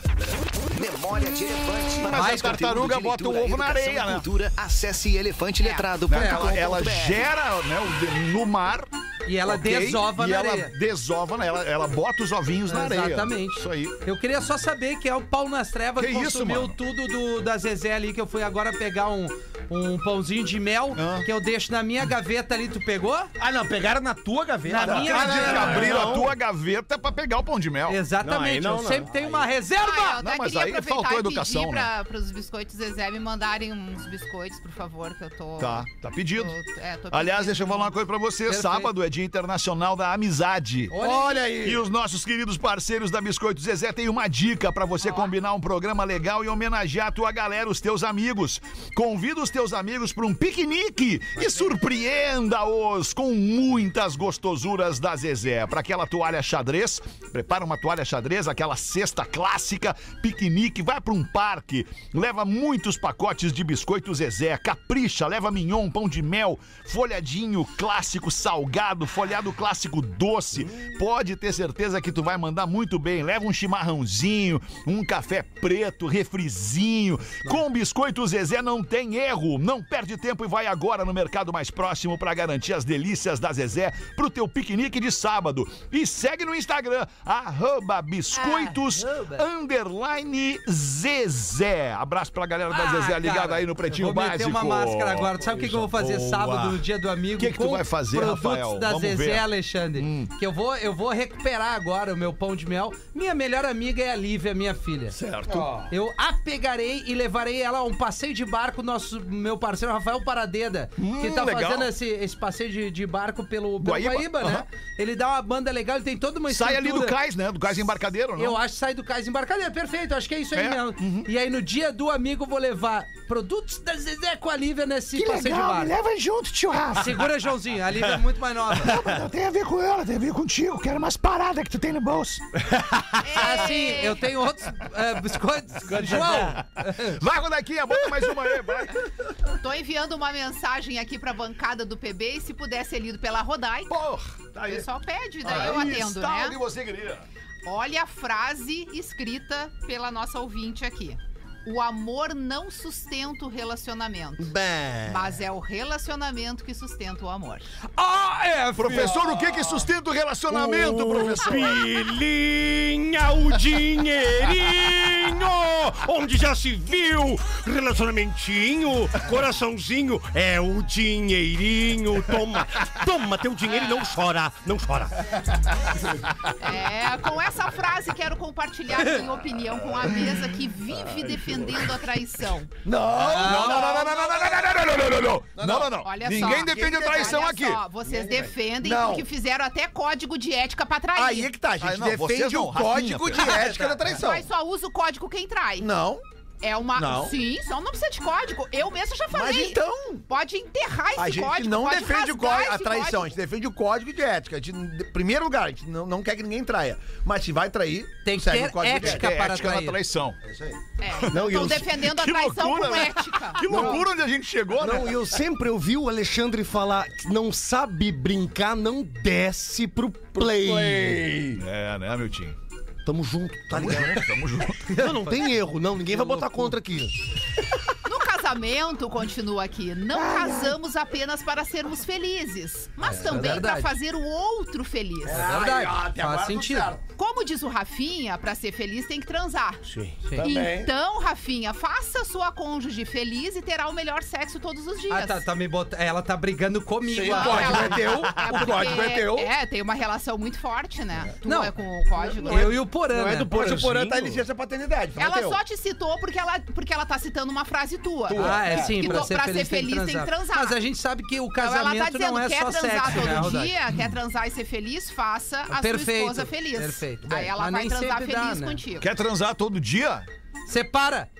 Memória de Elefante. Mas a Mais tartaruga conteúdo de bota o ovo na areia, né? cultura. Acesse elefanteletrado.com.br. Ela, ela gera né, o de- no mar. E ela ok? desova e na ela areia. desova, né? ela, ela bota os ovinhos na areia. Exatamente. Isso aí. Eu queria só saber que é o pau nas trevas Que que isso, consumiu mano? tudo do, da Zezé ali, que eu fui agora pegar um, um pãozinho de mel, Ah. que eu deixo na minha gaveta ali. Tu pegou? Ah, não, pegaram na tua gaveta. Na minha gaveta. abriram a tua gaveta pra pegar o pão de mel. Exatamente. Não, não, eu não. sempre tenho uma Ah, reserva. eu até Não, mas aí faltou educação, pedir né? pra, pros biscoitos Zezé me mandarem uns biscoitos, por favor, que eu tô... Tá, tá pedido. tô- é, tô Aliás, deixa eu falar uma coisa pra você. Perfeito. Sábado é Dia Internacional da Amizade. Olha aí. E os nossos queridos parceiros da Biscoito Zezé têm uma dica pra você combinar um programa legal e homenagear a tua galera, os teus amigos. Convida os teus amigos para um piquenique e surpreenda-os com muitas gostosuras da Zezé. Para aquela toalha xadrez, prepara uma toalha xadrez, aquela cesta clássica, piquenique, vai para um parque, leva muitos pacotes de biscoito Zezé, capricha, leva mignon, pão de mel, folhadinho clássico salgado, folhado clássico doce. Pode ter certeza que tu vai mandar muito bem. Leva um chimarrãozinho, um café preto, refrizinho. Com biscoito Zezé não tem erro. Não perde tempo e vai agora no mercado mais próximo para garantir as delícias da Zezé pro teu piquenique de sábado. E segue no Instagram, arroba biscoitos underline Zezé. Abraço pra galera da Ah, Zezé ligada cara, aí no Pretinho eu vou meter Básico. uma máscara agora. Sabe o que, que eu vou fazer boa. sábado, no dia do amigo? Que que tu vai fazer, produtos Rafael? da Vamos Zezé ver. Hum. Alexandre. Que eu vou, eu vou recuperar agora o meu pão de mel. Minha melhor amiga é a Lívia, minha filha. Certo. Eu a pegarei e levarei ela a um passeio de barco, nosso meu parceiro Rafael Paradeda, que tá legal. fazendo esse, esse passeio de, de barco pelo, pelo Guaíba. Guaíba, né? Aham. Ele dá uma banda legal, ele tem toda uma Sai ali do cais, né? Do cais embarcadeiro, não? Eu acho que sai do cais embarcadeiro. Perfeito, acho que é isso aí É, mesmo. E aí no dia do amigo eu vou levar produtos da Zezé com a Lívia nesse passeio de barco. leva junto, tio Rafa. Segura, Joãozinho. A Lívia é muito mais nova. Não tem a ver com ela, tem a ver contigo. Quero umas paradas que tu tem no bolso. Ah, sim, eu tenho outros eh, biscoitos. João, Vai, Rodaquinha, bota mais uma aí, vai. Tô enviando uma mensagem aqui pra bancada do PB e se puder ser lido pela Rodai. Porra, tá O aí. pessoal pede, daí eu Aí atendo, está né? que você queria. Olha a frase escrita pela nossa ouvinte aqui. O amor não sustenta o relacionamento, mas é o relacionamento que sustenta o amor. Ah, é, Professor, o que que sustenta o relacionamento, professor? Pilinha, o dinheirinho! Onde já se viu? Relacionamentinho, coraçãozinho, é o dinheirinho. Toma, toma teu dinheiro e não chora, não chora. É, com essa frase quero compartilhar minha opinião com a mesa que vive defendendo a traição. Não, não, não, não, não, não, não, não, não, não, não, não, não, não, não, não. Olha Ninguém só. defende a traição Olha aqui. só, vocês defendem Não. porque fizeram até código de ética pra trair. Aí é que tá, a gente Ai, não, vocês defende não, o Rafinha, código de ética da traição. Mas só usa o código quem trai. Não, É uma. Não. Sim, só não precisa de código. Eu mesmo já falei. mas então... Pode enterrar esse A gente código. não defende o código, a traição, a código. gente defende o código de ética. A gente, em primeiro lugar, a gente não, não quer que ninguém traia. Mas se vai trair, Tem que segue ter o código de ética ética. É para ética na trair. traição. É isso aí. É, Não, e estão defendendo a traição loucura, com né? ética. Que loucura onde a gente chegou, Não, né? e eu sempre ouvi o Alexandre falar: não sabe brincar, não desce pro play. É, né, meu time? Tamo junto, tá ligado? Tamo junto. Não, não tem erro, não. Ninguém vai botar contra aqui. Casamento, continua aqui, não casamos apenas para sermos felizes, mas também para fazer o outro feliz. É verdade. Faz sentido. Como diz o Rafinha, pra ser feliz tem que transar. Sim. Sim. Também. Então, Rafinha, faça sua cônjuge feliz e terá o melhor sexo todos os dias. Ah, tá, tá me bot... Ela tá brigando comigo. Sim, ah. o código ela- é teu, É o código é teu. É, tem uma relação muito forte, né? Tu Não. é com o código. Eu e o Porã, Não é né? do Mas o Porã tá em licença paternidade. é Ela teu. só te citou porque ela, porque ela tá citando uma frase tua. Ah, é sim, Que pra, ser, pra feliz, ser feliz tem que transar. Mas a gente sabe que o Então ela casamento tá dizendo, não é quer só transar sexo, né, todo Rodaica? dia, quer transar e ser feliz, faça a Perfeito, sua esposa feliz. perfeito. Aí Bem, ela vai transar sempre dá, feliz né? contigo. Quer transar todo dia? Separa. <laughs>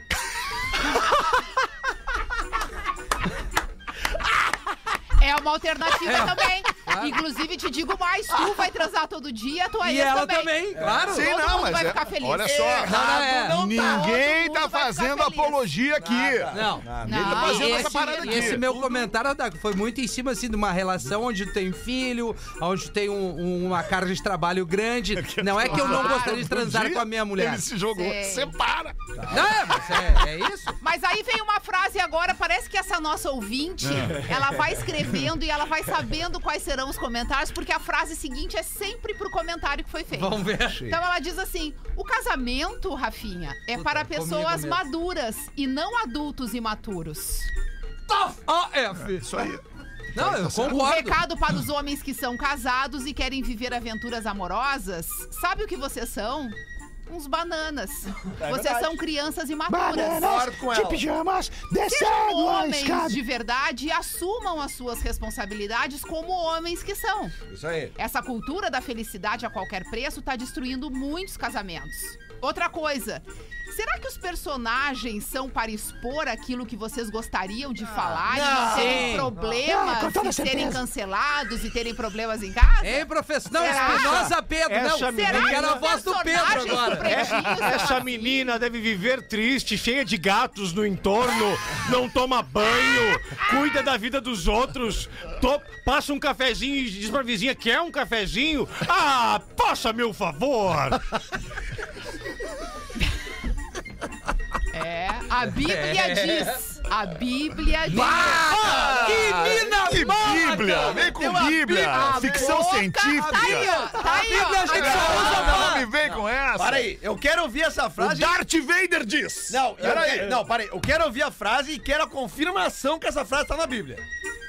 É uma alternativa também. Inclusive, te digo mais, tu vai transar todo dia, tua E ex ela também. também, claro. Sim, Todo não, mundo mas vai é- ficar feliz. olha só. Não, é. não tá. Ninguém tá mundo vai ficar fazendo feliz. apologia aqui. Não. Ninguém tá Não, fazendo E essa esse, parada aqui. esse meu comentário foi muito em cima assim de uma relação onde tu tem filho, onde tu tem um- um- uma carga de trabalho grande. <laughs> Não é que eu não Claro. gostaria de transar com a minha mulher. Ele se jogou. Sei. Separa. Não, é, mas é, é isso. Mas aí vem uma frase agora, parece que essa nossa ouvinte, É. ela vai escrevendo e ela vai sabendo quais serão os comentários, porque a frase seguinte é sempre pro comentário que foi feito. Vamos ver. Então ela diz assim: o casamento, Rafinha, é Puta, para é pessoas maduras e não adultos imaturos. AF. Isso aí. Não, eu O concordo. recado para os homens que são casados e querem viver aventuras amorosas: sabe o que vocês são? Uns bananas. vocês verdade. são crianças imaturas. Concordo com ela. pijamas, descendo homens escada. de verdade e assumam as suas responsabilidades como homens que são. Isso aí. Essa cultura da felicidade a qualquer preço tá destruindo muitos casamentos. Outra coisa, será que os personagens são para expor aquilo que vocês gostariam de falar e não não. terem Sim. problemas Ah, com toda e serem cancelados e terem problemas em casa? Ei, professor. Não, Será? Espinosa Pedro, não. Essa Eu menina- quero a voz do Pedro agora. são Essa menina deve viver triste, cheia de gatos no entorno, não toma banho, cuida da vida dos outros, to- passa um cafezinho e diz pra vizinha, quer um cafezinho? Ah, faça meu favor! É, a Bíblia diz. A Bíblia diz. Que mina Que Bíblia! Vem com Bíblia! A Ficção boca- científica! Tá aí, ó. Tá aí, ó. Bíblia a gente só usa Não, não me vem com essa! Para aí, eu quero ouvir essa O frase. Darth Vader diz! Não, eu Pera quero- aí. não, para aí. Eu quero ouvir a frase e quero a confirmação que essa frase tá na Bíblia.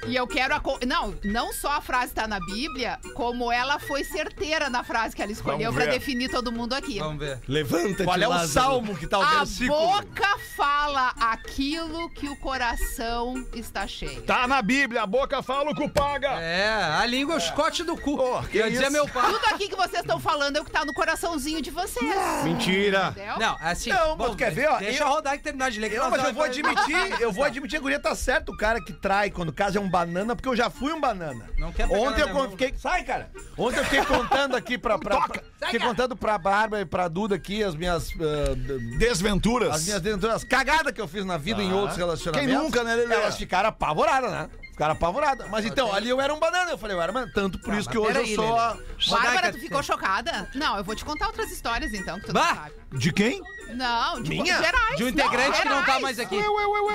E eu quero a. co- Não, não só a frase tá na Bíblia, como ela foi certeira na frase que ela escolheu Vamos pra ver. definir todo mundo aqui. Vamos ver. Levanta-te, Qual é o Lázaro. salmo que tá o A versículo? boca fala aquilo que o coração está cheio. Tá na Bíblia, a boca fala o que paga! É, a língua é o chicote do cu. Oh, que isso? meu pai. Tudo aqui que vocês estão falando é o que tá no coraçãozinho de vocês. Mentira! Entendeu? Não, assim. Não, bom, mas quer ver, ó, Deixa eu- rodar que terminar de ler. que Eu, mas eu vou admitir, <laughs> eu vou admitir, a guria tá certo, o cara que trai quando casa é um banana, porque eu já fui um banana. Não quer pegar Ontem eu mão. fiquei. Sai, cara! Ontem eu fiquei contando aqui pra. pra, pra fiquei contando pra Bárbara e pra Duda aqui as minhas. d- Desventuras. as minhas denturas, as cagadas que eu fiz na vida em outros relacionamentos. Quem nunca, né, Lelê? Elas ficaram apavoradas, né? Ficaram apavoradas. Mas então, ali eu era um banana. Eu falei, eu era banana. Tanto por Tá, isso que hoje eu sou a. Bárbara, tu ficou chocada? Não, eu vou te contar outras histórias então, que tu Bah! não sabe. De quem? Não, de Minha? gerais. De um integrante que não tá mais aqui.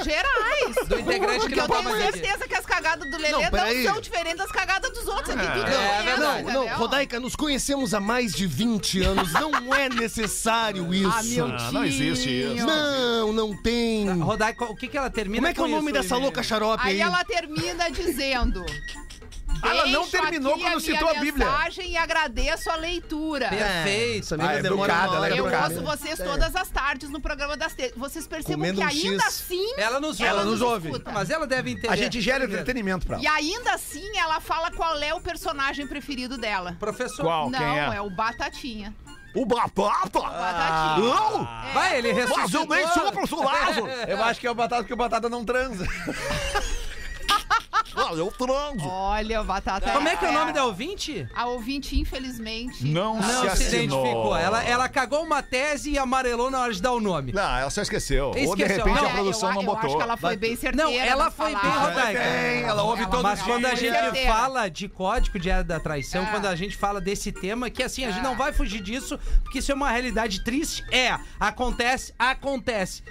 Gerais. Do integrante que Porque não eu tá tenho mais aqui. certeza que as cagadas do Lelê Não, não, são diferentes das cagadas dos outros aqui. Tu É, conhece, verdade. Não, não, Rodaica, nos conhecemos há mais de 20 anos. Não é necessário isso. Ah, meu Ah, não existe isso. Não, não tem. Rodaica, o que que ela termina Como é que é o nome isso, dessa louca xarope aí? Aí ela termina dizendo. Ela não "Deixo terminou quando a citou a Bíblia." mensagem e agradeço a leitura. Perfeito. Essa menina Ah, é demora educada, uma ela é hora Eu pra educada. ouço comer. vocês É. todas as tardes no programa das te... Vocês percebem Comendo que um ainda X. assim Ela nos Ela nos ouve. escuta. Mas ela deve entender. A gente gera entretenimento pra ela. E ainda assim ela fala qual é o personagem preferido dela. Professor. Qual? Não, Quem é? é o Batatinha. O Batata? Batatinha. Não! É. Vai, ele Mas ressuscitou. eu nem sou personagem! <laughs> Eu acho que é o batata porque o batata não transa. <laughs> Ah, eu transo! Olha, o Batata. Como é que é o nome da ouvinte? A ouvinte, infelizmente. Não, Não se se, identificou. Ela, ela cagou uma tese e amarelou na hora de dar o nome. Não, ela só esqueceu. Ou de Esqueceu. repente Não, a produção eu, não eu botou. acho que ela foi bem certeira. Não, ela foi bem, palavras. Rodaica. Ela ouve Ela- todo Mas quando a gente certeira. fala de código de área da traição, É. quando a gente fala desse tema, que assim, a gente É. não vai fugir disso, porque isso é uma realidade triste. É, acontece, acontece.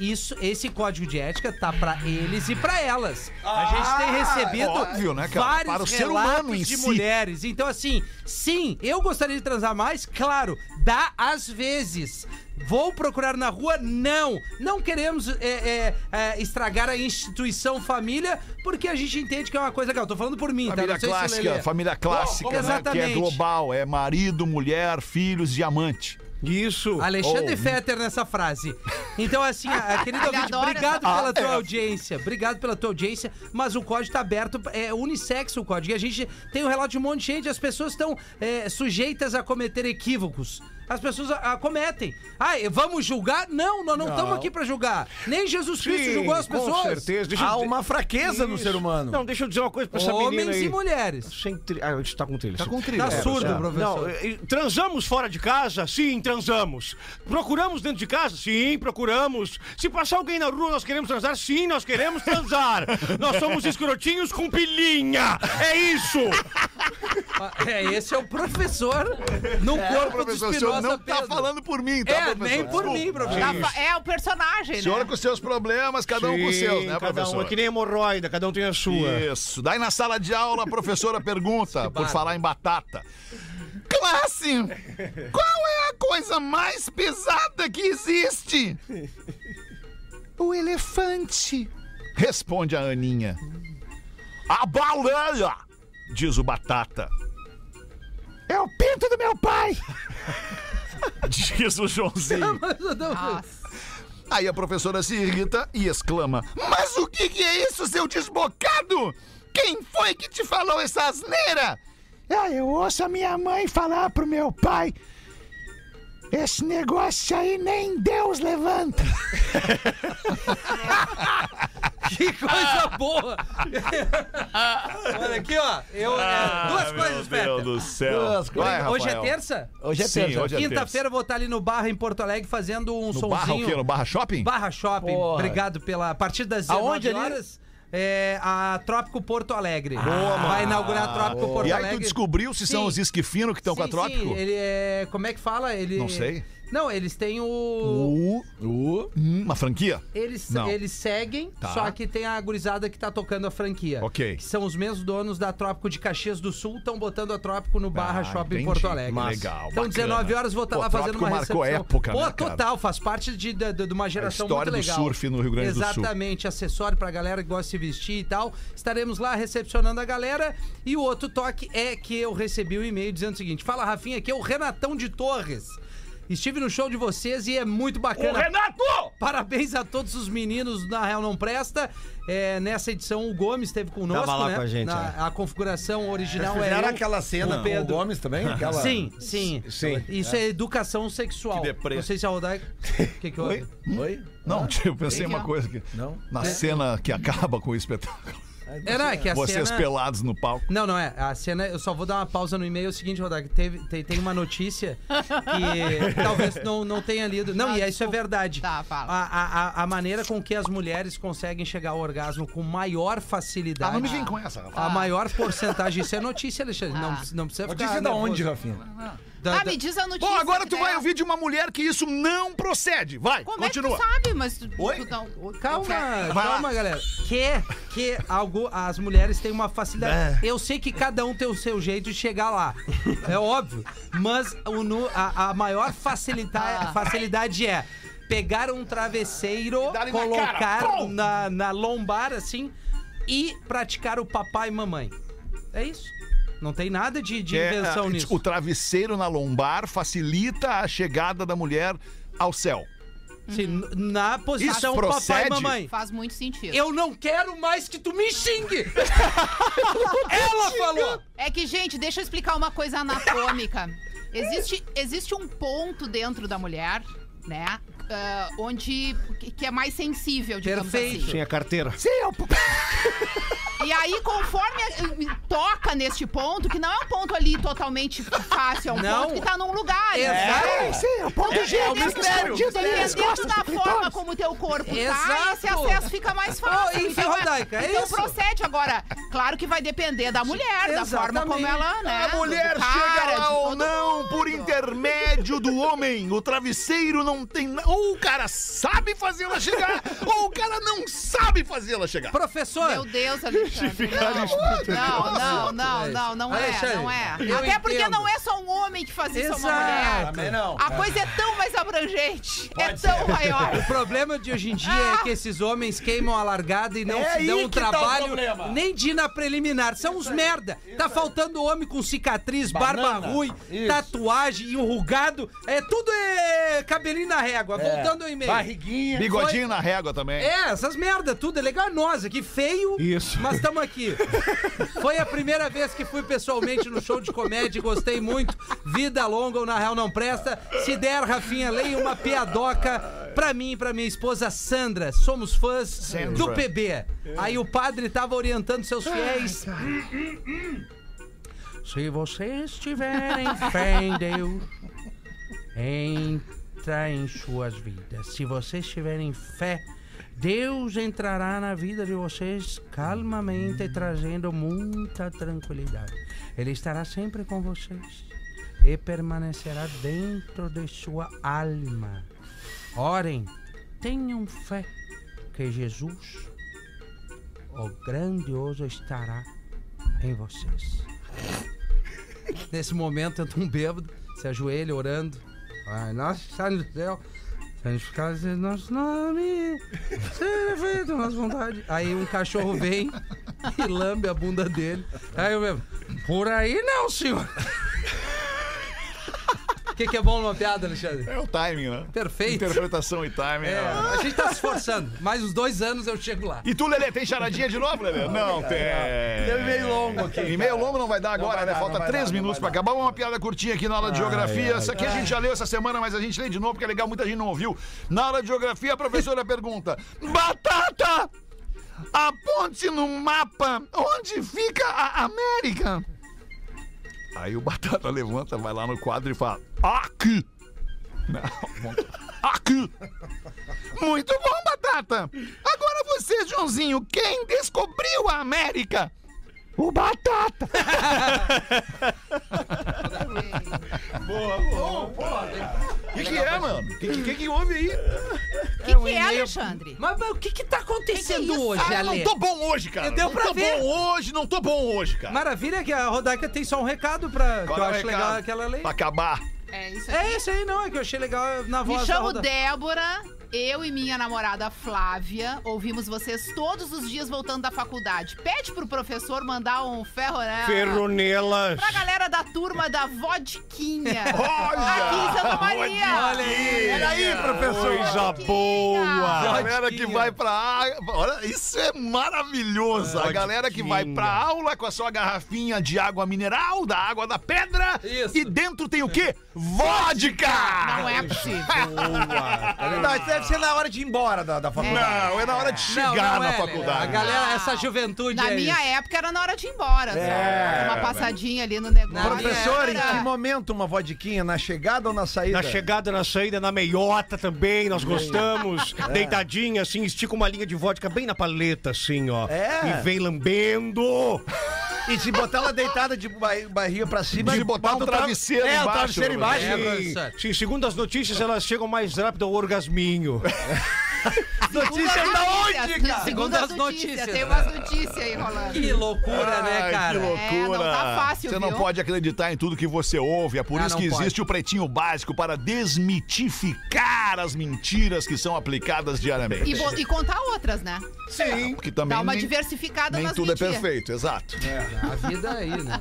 Isso, esse código de ética tá pra eles e pra elas. A gente tem recebido óbvio, né, cara? vários Para o ser relatos humano em de si. mulheres. Então, assim, sim, eu gostaria de transar mais, claro, dá às vezes. Vou procurar na rua? Não. Não queremos é, é, é, estragar a instituição família, porque a gente entende que é uma coisa legal. Tô falando por mim, tá? Família Não sei se o clássica, Lelê- família clássica, né? Que é Exatamente. global, é marido, mulher, filhos, diamante. Isso. Alexandre Oh. Fetter nessa frase. Então, assim, a, a <laughs> querida ouvinte, obrigado essa pela tua audiência. Obrigado pela tua audiência. Mas o código tá aberto, é unissex o código. E a gente tem um relato de um monte de gente, as pessoas estão é, sujeitas a cometer equívocos. As pessoas acometem. Ah, vamos julgar? Não, nós não estamos aqui pra julgar. Nem Jesus Cristo Sim, julgou as com pessoas. certeza. Deixa eu Há dizer- uma fraqueza no Isso. ser humano. Não, deixa eu dizer uma coisa pra essa menina Homens e mulheres. Sem tri... Ah, a gente tá com trilha. Tá com Tá trilha. surdo, É, professor. Não, transamos fora de casa? Sim, transamos. Procuramos dentro de casa? Sim, procuramos. Se passar alguém na rua, nós queremos transar? Sim, nós queremos transar. <laughs> nós somos escrotinhos com pilinha. É isso. É, esse é o professor no corpo do Professor, o senhor Espinosa não tá Pedro. falando por mim, tá, É, professor? nem por Desculpa. mim, professor. Tá É o personagem, O senhor né? com seus problemas, cada um com os Sim, seus, né, cada professor? um é que nem hemorroida, cada um tem a sua. Isso. Daí na sala de aula, a professora pergunta, por falar em batata. Classe, qual é a coisa mais pesada que existe? O elefante. Responde a Aninha. A baleia, diz o Batata. É o pinto do meu pai. <laughs> diz o Joãozinho. Nossa. Aí a professora se irrita e exclama: Mas o que, que é isso, seu desbocado? Quem foi que te falou essa asneira? Ah, eu ouço a minha mãe falar pro meu pai. Esse negócio aí nem Deus levanta. <laughs> <laughs> Que coisa boa! <laughs> Olha aqui, ó. Eu, é, duas coisas, Ah, Meu Peter. Deus do céu. Duas coisas. Vai, Hoje é Rafael. terça? Hoje é Sim, terça. hoje é Quinta-feira eu vou estar ali no Barra em Porto Alegre fazendo um No. Barra o quê? No Barra Shopping? Barra Shopping. Porra. Obrigado pela. A partir das 19 Aonde ali? horas. É a Trópico Porto Alegre. Vai inaugurar a Trópico Porto E aí Alegre. tu descobriu se são Sim. os esquifinos que estão com a Sim, Trópico? Sim, ele é. Como é que fala? Ele. Não sei. Não, eles têm o. Uh, hum, uma franquia? Eles, Não. eles seguem, Tá. só que tem a gurizada que tá tocando a franquia. Ok. Que são os mesmos donos da Trópico de Caxias do Sul, estão botando a Trópico no Barra Ah, Shopping entendi. Porto Alegre. Massa. Legal, Então, bacana. 19 horas, vou estar Pô, lá fazendo Trópico uma marcou recepção. época, Pô, né, cara? total, faz parte de, de, de uma geração história muito do legal. surf no Rio Grande do Sul. Exatamente, acessório pra galera que gosta de se vestir e tal. Estaremos lá recepcionando a galera. E o outro toque é que eu recebi um e-mail dizendo o seguinte: Fala, Rafinha, aqui é o Renatão de Torres. Estive no show de vocês e é muito bacana. Renato! Parabéns a todos os meninos Na Real Não Presta. É, nessa edição, o Gomes esteve conosco, Tava lá né? com a gente, Na- é. A configuração original é Fizeram eu, aquela cena o com o Pedro. Gomes também? <laughs> Aquela... Sim, sim. Sim. Isso é, educação sexual. Que deprê. Não sei se a Rodaica... <laughs> O que que houve? Oi? Não, tipo, eu pensei uma que- coisa aqui. Não? Na cena que acaba com o espetáculo. Era que a Vocês cena... pelados no palco. Não, não é. A cena, eu só vou dar uma pausa no e-mail. É o seguinte, Rodak, teve, tem, tem uma notícia que <laughs> talvez não, não tenha lido. Não, e isso é verdade. Tá, fala. A, a, a- maneira com que as mulheres conseguem chegar ao orgasmo com maior facilidade. Ah, não me vem com essa, Rafa. A maior porcentage. Isso é notícia, Alexandre. Não, Ah. não precisa ficar. Notícia da nervoso. onde, Rafinha? Da- Ah, da- me diz a notícia. Bom, agora tu vai der. ouvir de uma mulher que isso não procede. Vai, Como continua. é que tu sabe? Mas tu, Oi? tu não- Calma, Vai lá. calma, galera. Que, que algo, as mulheres têm uma facilidade. Eu sei que cada um tem o seu jeito de chegar lá. É óbvio. Mas o nu- a, a maior facilita, Ah. facilidade é pegar um travesseiro, na colocar. Pum! na, na lombar assim e praticar o papai e mamãe. É isso. Não tem nada de, de É, invenção ah, nisso. O travesseiro na lombar facilita a chegada da mulher ao céu. Sim, na posição papai procede? e mamãe. Faz muito sentido. Eu não quero mais que tu me xingue! <laughs> Ela falou! É que, gente, deixa eu explicar uma coisa anatômica. Existe, existe um ponto dentro da mulher, né? ah, onde. que- que é mais sensível, digamos Perfeito. assim. Sim, a carteira. <laughs> E aí, conforme a- toca neste ponto, que não é um ponto ali totalmente fácil, é um Não. ponto que tá num lugar. Exato. Vai ser, a ponta G, é o mistério, escondido ali nas costas da forma como o teu corpo tá, Exato. esse acesso fica mais fácil. Oh, enfim, então, Rodaica, é então isso. procede agora. Claro que vai depender da mulher, da forma como Exatamente. ela, né? A mulher cara, chega lá ou não mundo. por intermédio do homem. O travesseiro não tem. Ou o cara sabe fazê-la chegar, ou o cara não sabe fazê-la chegar. Professor, Meu Deus, Alexandre. Não, não, não, não, não é, Alexandre, não é. eu Até porque entendo. não é só um homem que faz isso, é uma mulher. Também não. A coisa é tão mais abrangente, é tão maior. O problema de hoje em dia é que esses homens queimam a largada e não É se dão o tá o trabalho problema. nem de ir na preliminar. São uns merda. Tá faltando homem com cicatriz, barba ruim, Isso. tatuagem, enrugado. É tudo é cabelinho na régua. Voltando ao e-mail. Barriguinha. Bigodinho na régua também. É, essas merda, tudo é legal. Nós aqui, feio, Isso. mas estamos aqui. Foi a primeira vez que fui pessoalmente no show de comédia, gostei muito. Vida longa ou na real não presta. Se der, Rafinha, leia uma piadoca pra mim e pra minha esposa Sandra. Somos fãs Sandra. do PB. Aí o padre tava orientando seus fiéis. Se vocês tiverem fé em Deus, entra em suas vidas. Se vocês tiverem fé, Deus entrará na vida de vocês calmamente, trazendo muita tranquilidade. Ele estará sempre com vocês e permanecerá dentro de sua alma. Orem, tenham fé que Jesus, o grandioso, estará em vocês. Nesse momento, eu tô um bêbado, se ajoelha orando. Ai, nosso que está no céu, santificado seja nosso nome, seja feito a nossa vontade. Aí um cachorro vem e lambe a bunda dele. Aí eu mesmo, por aí não, senhor. O que, que é bom numa piada, Alexandre? É o timing, né? Perfeito. Interpretação e timing. É, é. a gente tá se esforçando. Mais uns dois anos eu chego lá. E tu, Lelê, tem charadinha de novo, Lelê? Não, tem. Deu meio longo aqui. E-mail longo não vai dar agora, vai né? dar, Falta três dar, minutos pra acabar. Uma piada curtinha aqui na aula de geografia. Essa aqui a gente já leu essa semana, mas a gente lê de novo porque é legal, muita gente não ouviu. Na aula de geografia, a professora <laughs> pergunta: Batata! Aponte no mapa onde fica a América. Aí o Batata levanta, vai lá no quadro e fala: Aqui! Não! Muito bom, Batata! Agora você, Joãozinho, quem descobriu a América? O Batata! O que, que é, mano? O que, que, que houve aí? O que, que é, Alexandre? Mas, mas o que que tá acontecendo Que que é hoje, Ah, Ale? não tô bom hoje, cara. Deu não pra tô ver. bom hoje, não tô bom hoje, cara. Maravilha que a Rodaica tem só um recado pra, que Qual eu é acho recado? legal aquela lei. Pra acabar. É isso aqui. É isso aí, não, é que eu achei legal na voz Me da chamo Roda. Débora, eu e minha namorada Flávia ouvimos vocês todos os dias voltando da faculdade. Pede pro professor mandar um ferro, né? Ferronelas. Pra galera da turma da Vodquinha. <laughs> Olha! Aqui em Santa Maria. Olha aí. Olha aí, professor. Coisa boa. A galera que Vodquinha. vai pra. Olha, isso é maravilhoso. A galera que vai pra aula com a sua garrafinha de água mineral, da água da pedra. Isso. E dentro tem o quê? Vodka! Não é possível. Não, isso deve ser na hora de ir embora da, da faculdade. Não, é na hora de Não, chegar não na é, faculdade. A galera, Não. essa juventude Na é minha isso. época era na hora de ir embora. só. É, Uma passadinha ali no negócio. Professor, em Era- que momento uma vodquinha? Na chegada ou na saída? Na chegada, na saída, na meiota também, nós gostamos. <laughs> Deitadinha, assim, estica uma linha de vodka bem na paleta, assim, ó. É. E vem lambendo. E se botar ela deitada de barri- barriga pra cima... Se botar um bota o tra- travesseiro É, o embaixo, travesseiro embaixo. É, segundo as notícias, elas chegam mais rápido ao orgasminho. <laughs> Notícia da onde, cara? Segundo as notícias. notícias. Tem umas notícias aí rolando. Que loucura, né, Ai, cara? Que loucura. É, não tá fácil, Você não viu? pode acreditar em tudo que você ouve. É por Ah, isso não que pode. existe o Pretinho Básico para desmitificar as mentiras que são aplicadas diariamente. E, e contar outras, né? Sim, porque também Dá uma nem, diversificada nem nas tudo é mentiras. perfeito, exato. A vida é aí, né?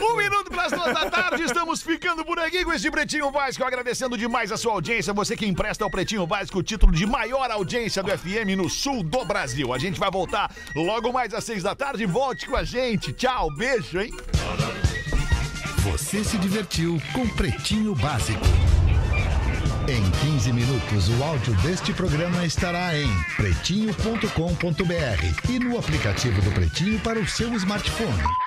Um minuto para as duas da tarde, estamos ficando por aqui com esse Pretinho Básico, agradecendo demais a sua audiência, você que empresta ao Pretinho Básico o título de maior audiência do FM no sul do Brasil. A gente vai voltar logo mais às seis da tarde, volte com a gente. Tchau, beijo, hein? Você se divertiu com Pretinho Básico. Em 15 minutos, o áudio deste programa estará em pretinho.com.br e no aplicativo do Pretinho para o seu smartphone.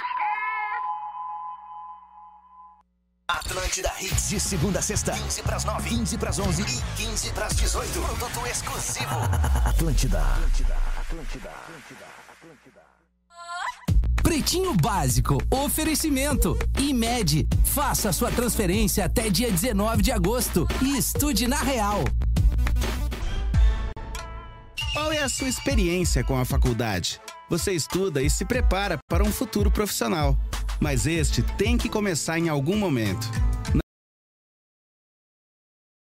Atlântida Hits de segunda a sexta, 15 pras 9, 15 pras 11 e 15 pras 18. Produto exclusivo. Atlântida. Pretinho Básico, oferecimento. IMED, faça sua transferência até dia 19 de agosto e estude na Real. Qual é a sua experiência com a faculdade? Você estuda e se prepara para um futuro profissional mas este tem que começar em algum momento.